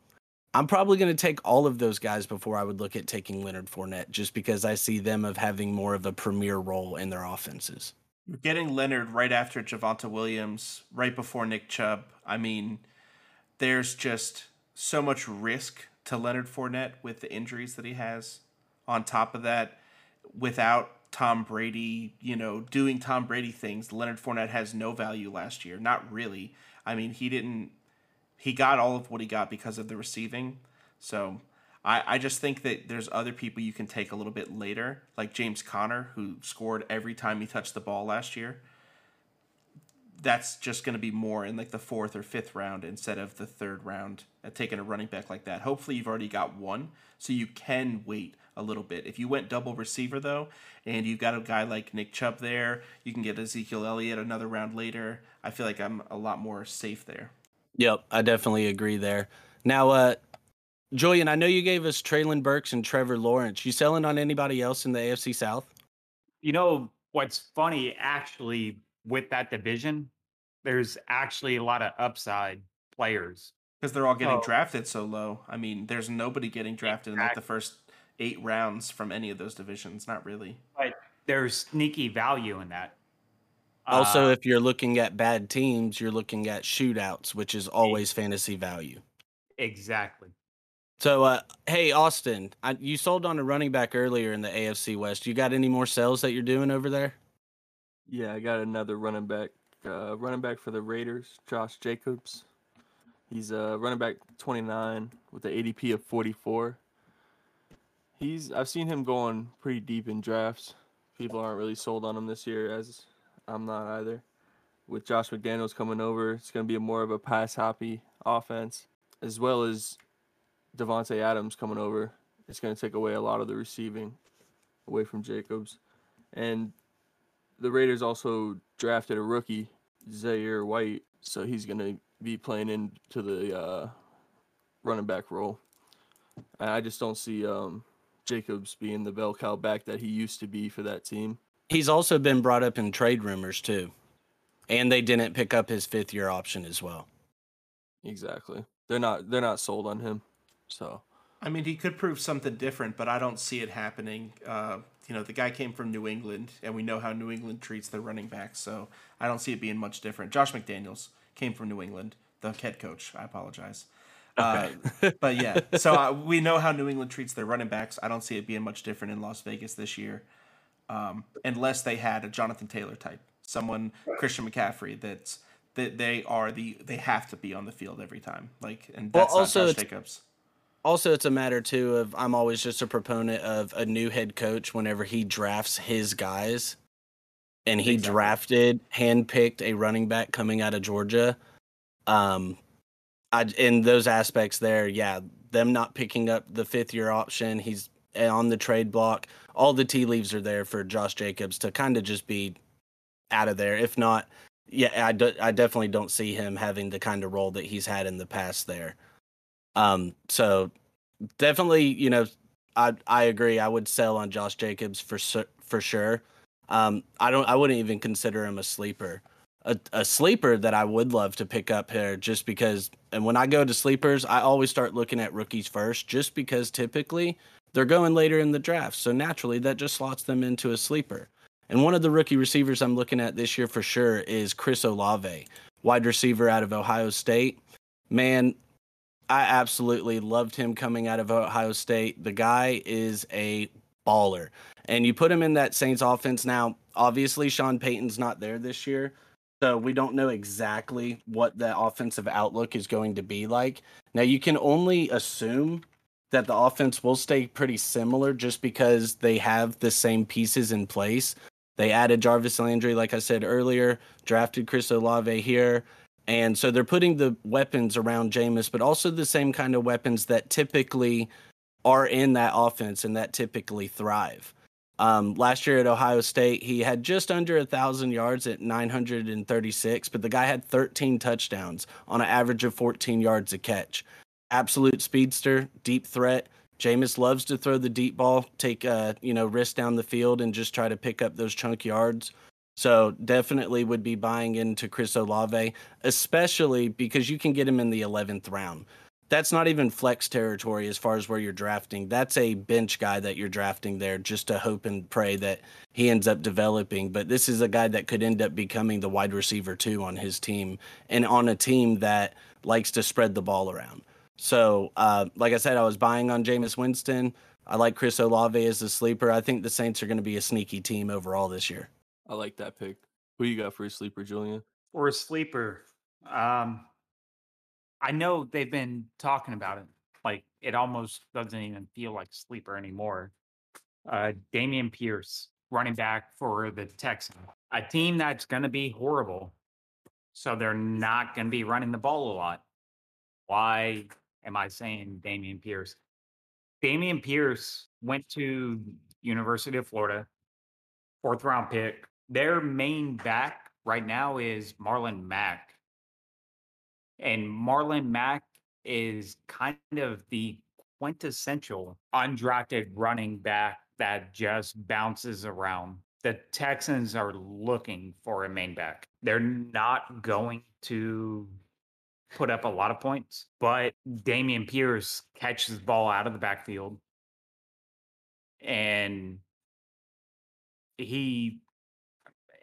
I'm probably going to take all of those guys before I would look at taking Leonard Fournette, just because I see them of having more of a premier role in their offenses. You're getting Leonard right after Javonte Williams, right before Nick Chubb. I mean, there's just so much risk to Leonard Fournette with the injuries that he has. On top of that, without Tom Brady, you know, doing Tom Brady things, Leonard Fournette has no value last year. Not really. I mean, he didn't. He got all of what he got because of the receiving. So I, I just think that there's other people you can take a little bit later, like James Conner, who scored every time he touched the ball last year that's just going to be more in like the fourth or fifth round instead of the third round at taking a running back like that. Hopefully, you've already got one, so you can wait a little bit. If you went double receiver though, and you've got a guy like Nick Chubb there, you can get Ezekiel Elliott another round later. I feel like I'm a lot more safe there. Yep, I definitely agree there. Now, uh, Julian, I know you gave us Treylon Burks and Trevor Lawrence. You selling on anybody else in the AFC South? You know what's funny, actually, with that division, there's actually a lot of upside players because they're all getting oh. drafted so low. I mean, there's nobody getting drafted exactly. in like the first eight rounds from any of those divisions. Not really. But there's sneaky value in that. Also, uh, if you're looking at bad teams, you're looking at shootouts, which is always fantasy value. Exactly. So, uh, hey, Austin, I, you sold on a running back earlier in the AFC West. You got any more sales that you're doing over there? Yeah, I got another running back. Uh, running back for the Raiders, Josh Jacobs. He's a uh, running back 29 with the ADP of 44. He's I've seen him going pretty deep in drafts. People aren't really sold on him this year, as I'm not either. With Josh McDaniels coming over, it's going to be more of a pass happy offense, as well as Davante Adams coming over. It's going to take away a lot of the receiving away from Jacobs. And the Raiders also drafted a rookie, Zamir White, so he's going to be playing into the uh, running back role. And I just don't see um, Jacobs being the bell cow back that he used to be for that team. He's also been brought up in trade rumors too, and they didn't pick up his fifth year option as well. Exactly. They're not. They're not sold on him. So. I mean, he could prove something different, but I don't see it happening. Uh, you know, the guy came from New England, and we know how New England treats their running backs, so I don't see it being much different. Josh McDaniels came from New England, the head coach. I apologize. Okay. Uh, <laughs> but yeah, so uh, we know how New England treats their running backs. I don't see it being much different in Las Vegas this year, um, unless they had a Jonathan Taylor type, someone Christian McCaffrey that's that they are the they have to be on the field every time. Like, and Well, that's also not Josh Jacobs. Also, it's a matter too of I'm always just a proponent of a new head coach whenever he drafts his guys, and he Exactly. drafted, handpicked a running back coming out of Georgia. Um, I in those aspects there, yeah, them not picking up the fifth year option, he's on the trade block. All the tea leaves are there for Josh Jacobs to kind of just be out of there. If not, yeah, I, do, I definitely don't see him having the kind of role that he's had in the past there. Um, so definitely, you know, I I agree. I would sell on Josh Jacobs for for sure. Um, I don't. I wouldn't even consider him a sleeper. A, a sleeper that I would love to pick up here, just because. And when I go to sleepers, I always start looking at rookies first, just because typically they're going later in the draft. So naturally, that just slots them into a sleeper. And one of the rookie receivers I'm looking at this year for sure is Chris Olave, wide receiver out of Ohio State. Man, I absolutely loved him coming out of Ohio State. The guy is a baller. And you put him in that Saints offense now. Obviously, Sean Payton's not there this year. So we don't know exactly what the offensive outlook is going to be like. Now, you can only assume that the offense will stay pretty similar just because they have the same pieces in place. They added Jarvis Landry, like I said earlier, drafted Chris Olave here. And so they're putting the weapons around Jameis, but also the same kind of weapons that typically are in that offense and that typically thrive. Um, last year at Ohio State, he had just under a thousand yards at 936, but the guy had 13 touchdowns on an average of 14 yards a catch. Absolute speedster, deep threat. Jameis loves to throw the deep ball, take uh, you know, risk down the field and just try to pick up those chunk yards. So definitely would be buying into Chris Olave, especially because you can get him in the 11th round. That's not even flex territory as far as where you're drafting. That's a bench guy that you're drafting there just to hope and pray that he ends up developing. But this is a guy that could end up becoming the wide receiver too on his team and on a team that likes to spread the ball around. So, uh, like I said, I was buying on Jameis Winston. I like Chris Olave as a sleeper. I think the Saints are going to be a sneaky team overall this year. I like that pick. Who you got for a sleeper, Julian? or a sleeper. Um, I know they've been talking about it. Like it almost doesn't even feel like sleeper anymore. Uh, Dameon Pierce, running back for the Texans, a team that's going to be horrible. So they're not going to be running the ball a lot. Why am I saying Dameon Pierce? Dameon Pierce went to University of Florida, fourth round pick. Their main back right now is Marlon Mack. And Marlon Mack is kind of the quintessential undrafted running back that just bounces around. The Texans are looking for a main back. They're not going to put up a lot of points, but Dameon Pierce catches the ball out of the backfield and he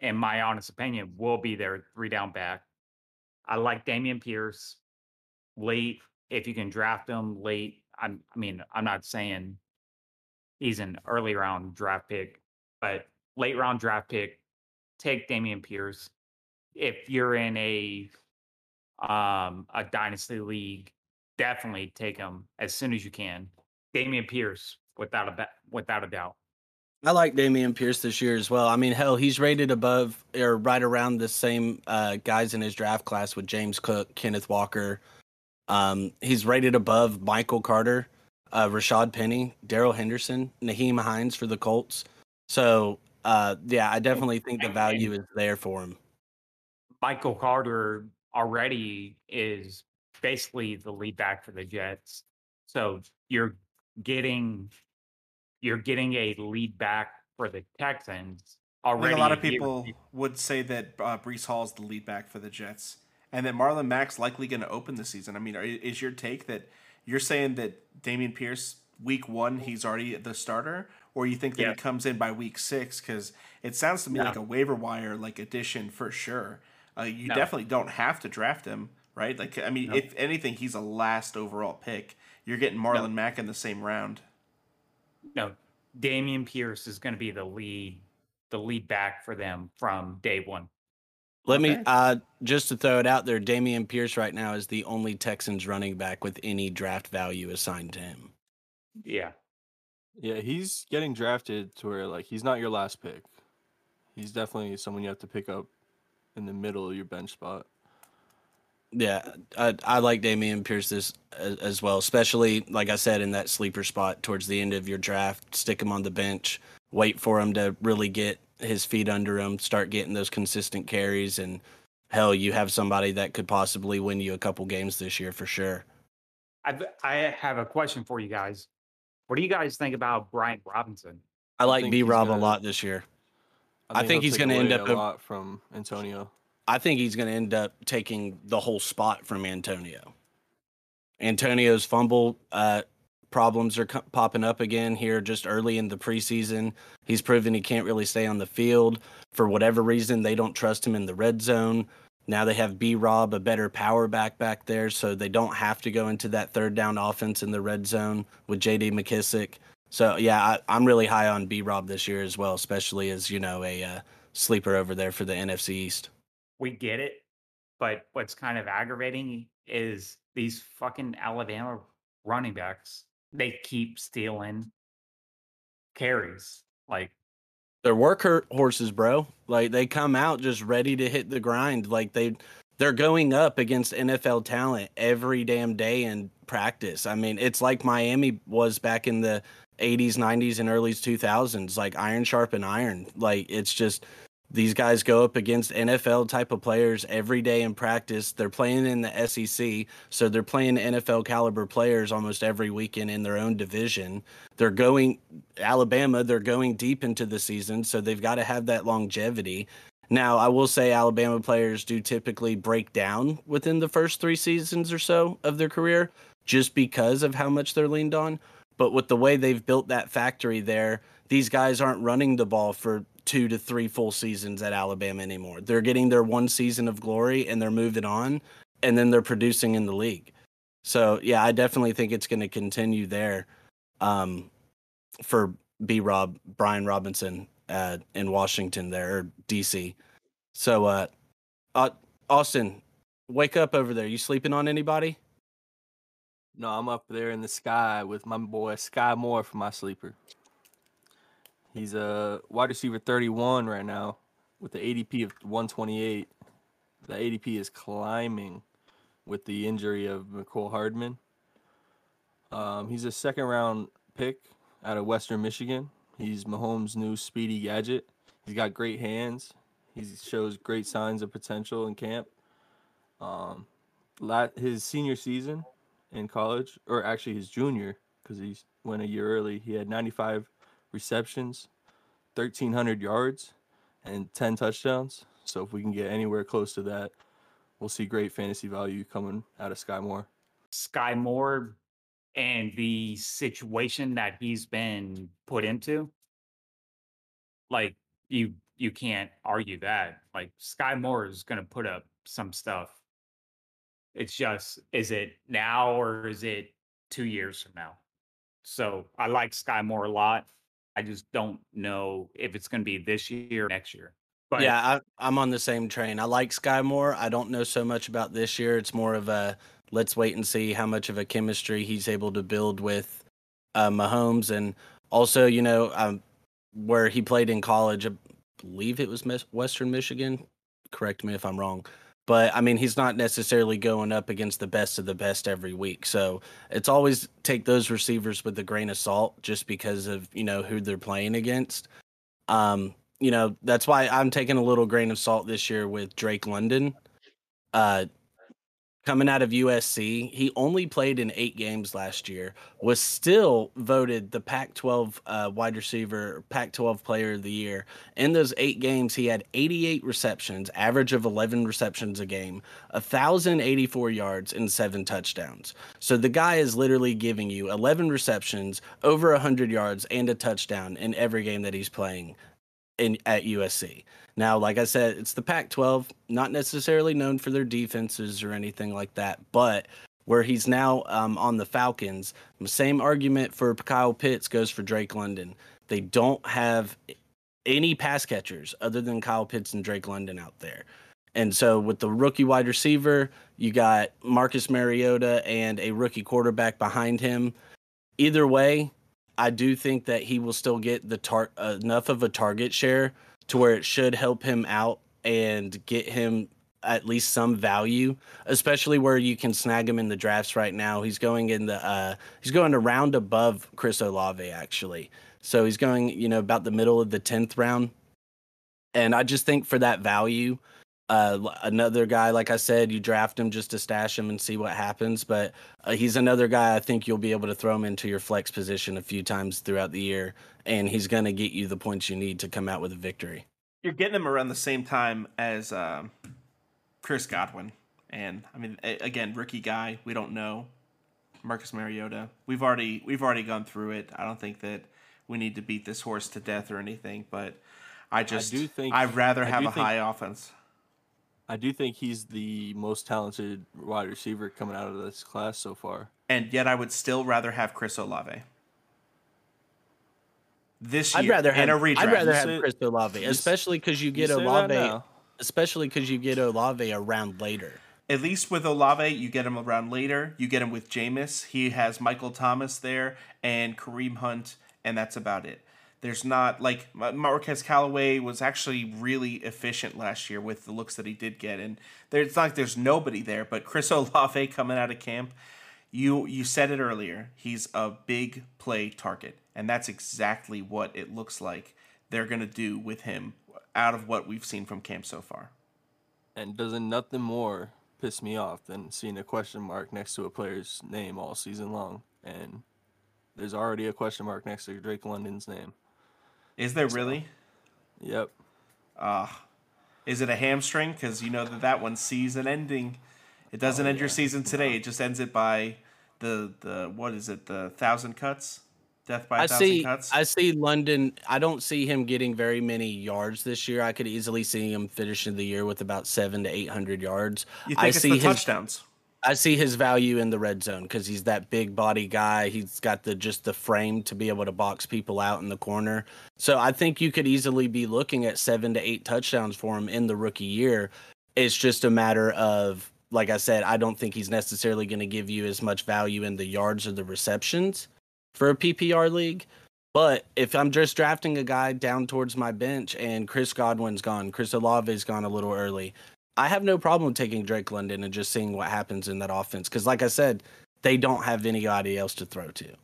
in my honest opinion, will be their three down back. I like Dameon Pierce late if you can draft him late. I'm, I mean, I'm not saying he's an early round draft pick, but late round draft pick, take Dameon Pierce. If you're in a um a dynasty league, definitely take him as soon as you can. Dameon Pierce, without a without a doubt. I like Dameon Pierce this year as well. I mean, hell, he's rated above or right around the same uh, guys in his draft class with James Cook, Kenneth Walker. Um, he's rated above Michael Carter, uh, Rashaad Penny, Darrell Henderson, Nyheim Hines for the Colts. So, uh, yeah, I definitely think the value is there for him. Michael Carter already is basically the lead back for the Jets. So you're getting you're getting a lead back for the Texans already. a lot of people would say that uh, Breece Hall is the lead back for the Jets, and that Marlon Mack's likely going to open the season. I mean, are, is your take that you're saying that Dameon Pierce week one he's already the starter, or you think that Yeah. he comes in by week six? Because it sounds to me No. like a waiver wire like addition for sure. Uh, you No. definitely don't have to draft him, right? Like, I mean, No. if anything, he's a last overall pick. You're getting Marlon Mack in the same round. No, Dameon Pierce is going to be the lead the lead back for them from day one. Let me uh just to throw it out there, Dameon Pierce right now is the only Texans running back with any draft value assigned to him. Yeah. Yeah, he's getting drafted to where like he's not your last pick. He's definitely someone you have to pick up in the middle of your bench spot. Yeah, I, I like Dameon Pierce this as, as well, especially like I said in that sleeper spot towards the end of your draft. Stick him on the bench, wait for him to really get his feet under him, start getting those consistent carries, and hell, you have somebody that could possibly win you a couple games this year for sure. I've, I have a question for you guys. What do you guys think about Brian Robinson? I like think B Rob a lot this year. I think he'll he's gonna end up a a- lot from Antonio. I think he's going to end up taking the whole spot from Antonio. Antonio's fumble uh, problems are co- popping up again here just early in the preseason. He's proven he can't really stay on the field. For whatever reason, they don't trust him in the red zone. Now they have B Rob, a better power back back there, so they don't have to go into that third down offense in the red zone with JD McKissic. So, yeah, I, I'm really high on B Rob this year as well, especially as, you know, a uh, sleeper over there for the NFC East. We get it, but what's kind of aggravating is these fucking Alabama running backs. They keep stealing carries. Like, they're work horses, bro. Like they come out just ready to hit the grind. Like they they're going up against NFL talent every damn day in practice. I mean, it's like Miami was back in the 80s, 90s and early 2000s, like iron sharp and iron. Like it's just these guys go up against NFL type of players every day in practice. They're playing in the SEC, so they're playing NFL caliber players almost every weekend in their own division. They're going Alabama, they're going deep into the season, so they've got to have that longevity. Now, I will say Alabama players do typically break down within the first 3 seasons or so of their career just because of how much they're leaned on. But with the way they've built that factory there, these guys aren't running the ball for two to three full seasons at Alabama anymore. They're getting their one season of glory and they're moving on and then they're producing in the league. So, yeah, I definitely think it's going to continue there um, for B Rob, Brian Robinson uh, in Washington there, or DC. So, uh, Austin, wake up over there. You sleeping on anybody? No, I'm up there in the sky with my boy Skyy Moore for my sleeper. He's a wide receiver 31 right now with the ADP of 128. The ADP is climbing with the injury of Mecole Hardman. Um, he's a second round pick out of Western Michigan. He's Mahomes' new speedy gadget. He's got great hands. He shows great signs of potential in camp. Um, his senior season in college, or actually his junior, because he went a year early. He had 95 receptions, 1,300 yards, and 10 touchdowns. So if we can get anywhere close to that, we'll see great fantasy value coming out of Skyy Moore. Skyy Moore and the situation that he's been put into, like you you can't argue that. Like Skyy Moore is gonna put up some stuff. It's just is it now or is it two years from now? So I like Skyy Moore a lot. I just don't know if it's gonna be this year or next year. But yeah, I, I'm on the same train. I like Skyy Moore. I don't know so much about this year. It's more of a let's wait and see how much of a chemistry he's able to build with uh, Mahomes, and also, you know, um, where he played in college. I believe it was Western Michigan. Correct me if I'm wrong. But I mean, he's not necessarily going up against the best of the best every week. So it's always take those receivers with a grain of salt just because of, you know, who they're playing against. Um, you know, that's why I'm taking a little grain of salt this year with Drake London. Uh, coming out of USC, he only played in eight games last year, was still voted the Pac 12 uh, wide receiver, Pac 12 player of the year. In those eight games, he had 88 receptions, average of 11 receptions a game, 1,084 yards, and seven touchdowns. So the guy is literally giving you 11 receptions, over 100 yards, and a touchdown in every game that he's playing in at USC. Now, like I said, it's the Pac-12, not necessarily known for their defenses or anything like that, but where he's now um, on the Falcons, the same argument for Kyle Pitts goes for Drake London. They don't have any pass catchers other than Kyle Pitts and Drake London out there. And so with the rookie wide receiver, you got Marcus Mariota and a rookie quarterback behind him. Either way, I do think that he will still get the tar- enough of a target share to where it should help him out and get him at least some value, especially where you can snag him in the drafts right now. He's going in the uh, he's going a round above Chris Olave actually. So he's going, you know, about the middle of the 10th round. And I just think for that value, uh, another guy, like I said, you draft him just to stash him and see what happens. But uh, he's another guy I think you'll be able to throw him into your flex position a few times throughout the year, and he's going to get you the points you need to come out with a victory. You're getting him around the same time as um, Chris Godwin, and I mean, again, rookie guy. We don't know Marcus Mariota. We've already we've already gone through it. I don't think that we need to beat this horse to death or anything, but I just I do think I'd rather have a think, high offense. I do think he's the most talented wide receiver coming out of this class so far. And yet I would still rather have Chris Olave. This year I'd rather have, in a redraft. I'd rather have Chris Olave, especially because you get you Olave especially because you get Olave around later. At least with Olave, you get him around later. You get him with Jameis. He has Michael Thomas there and Kareem Hunt and that's about it. There's not like Marquez Callaway was actually really efficient last year with the looks that he did get, and there's not like there's nobody there. But Chris <laughs> Olave coming out of camp, you you said it earlier. He's a big play target, and that's exactly what it looks like they're gonna do with him out of what we've seen from camp so far. And doesn't nothing more piss me off than seeing a question mark next to a player's name all season long, and there's already a question mark next to Drake London's name. Is there really? Yep. Ah, uh, is it a hamstring? Because you know that that one's season ending. It doesn't oh, end yeah. your season today. It just ends it by the the what is it? The thousand cuts. Death by I see. Cuts. I see London. I don't see him getting very many yards this year. I could easily see him finishing the year with about seven to eight hundred yards. You think I it's see the his, touchdowns? I see his value in the red zone because he's that big body guy. He's got the just the frame to be able to box people out in the corner. So I think you could easily be looking at seven to eight touchdowns for him in the rookie year. It's just a matter of, like I said, I don't think he's necessarily going to give you as much value in the yards or the receptions for a PPR league. But if I'm just drafting a guy down towards my bench and Chris Godwin's gone, Chris Olave's gone a little early, I have no problem taking Drake London and just seeing what happens in that offense. Because, like I said, they don't have anybody else to throw to.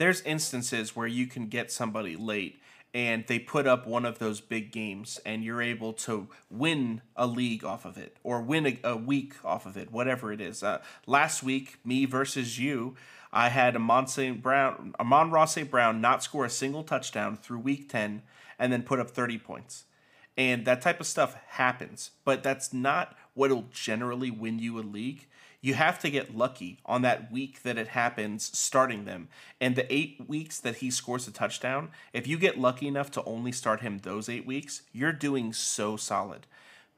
There's instances where you can get somebody late and they put up one of those big games and you're able to win a league off of it or win a, a week off of it, whatever it is. Uh, last week, me versus you, I had Amon St. Brown, Amon-Ra St. Brown not score a single touchdown through week 10 and then put up 30 points. And that type of stuff happens, but that's not what'll generally win you a league. You have to get lucky on that week that it happens starting them. And the eight weeks that he scores a touchdown, if you get lucky enough to only start him those eight weeks, you're doing so solid.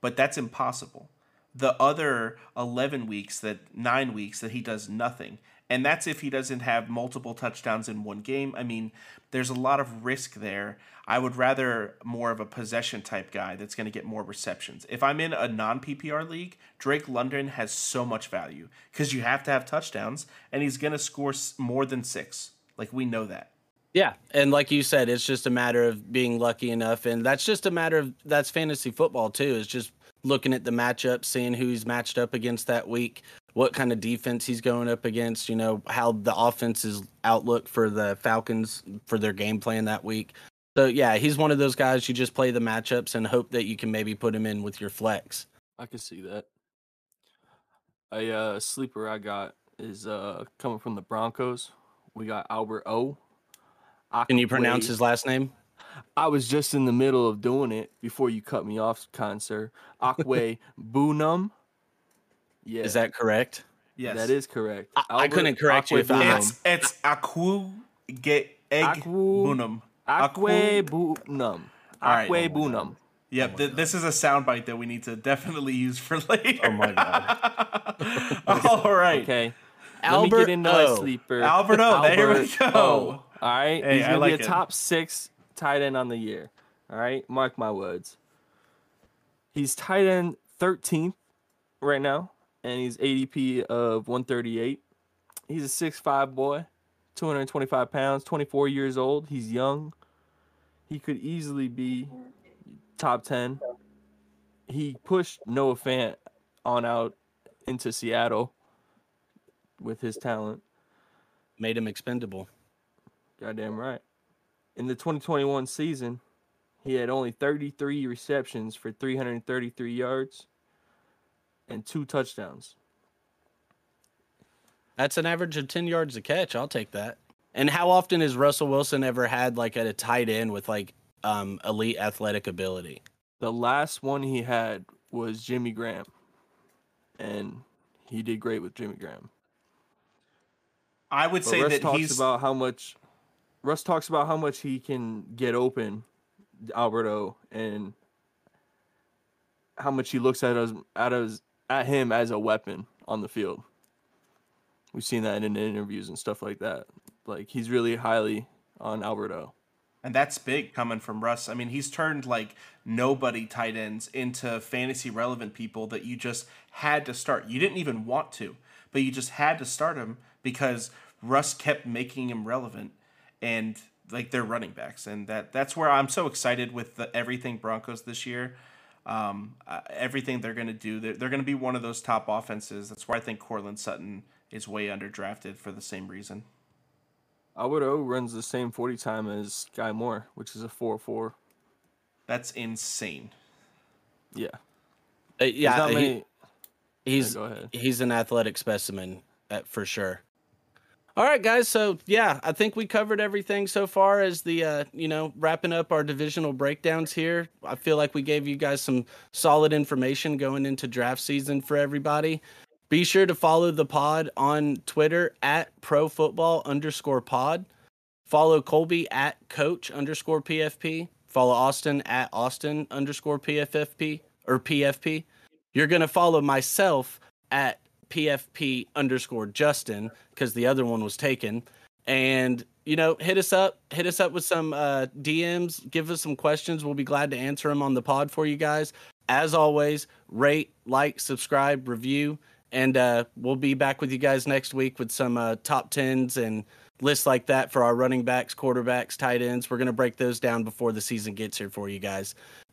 But that's impossible. The other 11 weeks, that nine weeks that he does nothing, and that's if he doesn't have multiple touchdowns in one game. I mean, there's a lot of risk there. I would rather more of a possession type guy that's going to get more receptions. If I'm in a non PPR league, Drake London has so much value because you have to have touchdowns and he's going to score more than six. Like, we know that. Yeah, and like you said, it's just a matter of being lucky enough, and that's just a matter of that's fantasy football too. Is just looking at the matchup, seeing who he's matched up against that week, what kind of defense he's going up against, you know, how the offense's outlook for the Falcons for their game plan that week. So yeah, he's one of those guys you just play the matchups and hope that you can maybe put him in with your flex. I can see that. A uh, sleeper I got is uh, coming from the Broncos. We got Albert O. Akwe. Can you pronounce his last name? I was just in the middle of doing it before you cut me off, kind sir. Akwe <laughs> Bunum. Yeah. Is that correct? Yes. That is correct. I, I couldn't correct you if I It's it's Akwu get egg bunum. Akwe bunum. Akwe bunum. Yep, oh th- this is a soundbite that we need to definitely use for <laughs> later. Oh my god! <laughs> All right. Okay. Albert Let me get into o. my sleeper. Albert O. Albert there we go. O. All right. Hey, He's gonna like be a it. top six tight end on the year. All right. Mark my words. He's tight end 13th right now, and he's ADP of 138. He's a 6'5 boy, 225 pounds, 24 years old. He's young. He could easily be top 10. He pushed Noah Fant on out into Seattle with his talent. Made him expendable. Goddamn right. In the 2021 season, he had only 33 receptions for 333 yards and two touchdowns. That's an average of 10 yards a catch. I'll take that. And how often has Russell Wilson ever had like at a tight end with like um elite athletic ability? The last one he had was Jimmy Graham. And he did great with Jimmy Graham. I would But say Russ that talks he's about how much Russ talks about how much he can get open Albert O and how much he looks at us at us at him as a weapon on the field. We've seen that in interviews and stuff like that. Like he's really highly on Albert O. And that's big coming from Russ. I mean, he's turned like nobody tight ends into fantasy relevant people that you just had to start. You didn't even want to, but you just had to start him because Russ kept making him relevant and like they're running backs. And that that's where I'm so excited with the, everything Broncos this year. Um, uh, everything they're going to do, they're, they're going to be one of those top offenses. That's why I think Courtland Sutton is way underdrafted for the same reason. Albert O runs the same 40 time as Skyy Moore, which is a 4-4. That's insane. Yeah. Uh, yeah, he- many- he's go ahead. he's an athletic specimen uh, for sure. All right, guys. So yeah, I think we covered everything so far as the uh, you know wrapping up our divisional breakdowns here. I feel like we gave you guys some solid information going into draft season for everybody. Be sure to follow the pod on Twitter at pro football underscore pod. Follow Colby at coach underscore PFP. Follow Austin at Austin underscore PFFP or PFP. You're going to follow myself at PFP underscore Justin because the other one was taken. And, you know, hit us up, hit us up with some uh, DMs, give us some questions. We'll be glad to answer them on the pod for you guys. As always, rate, like, subscribe, review, and uh, we'll be back with you guys next week with some uh, top tens and lists like that for our running backs, quarterbacks, tight ends. We're to break those down before the season gets here for you guys.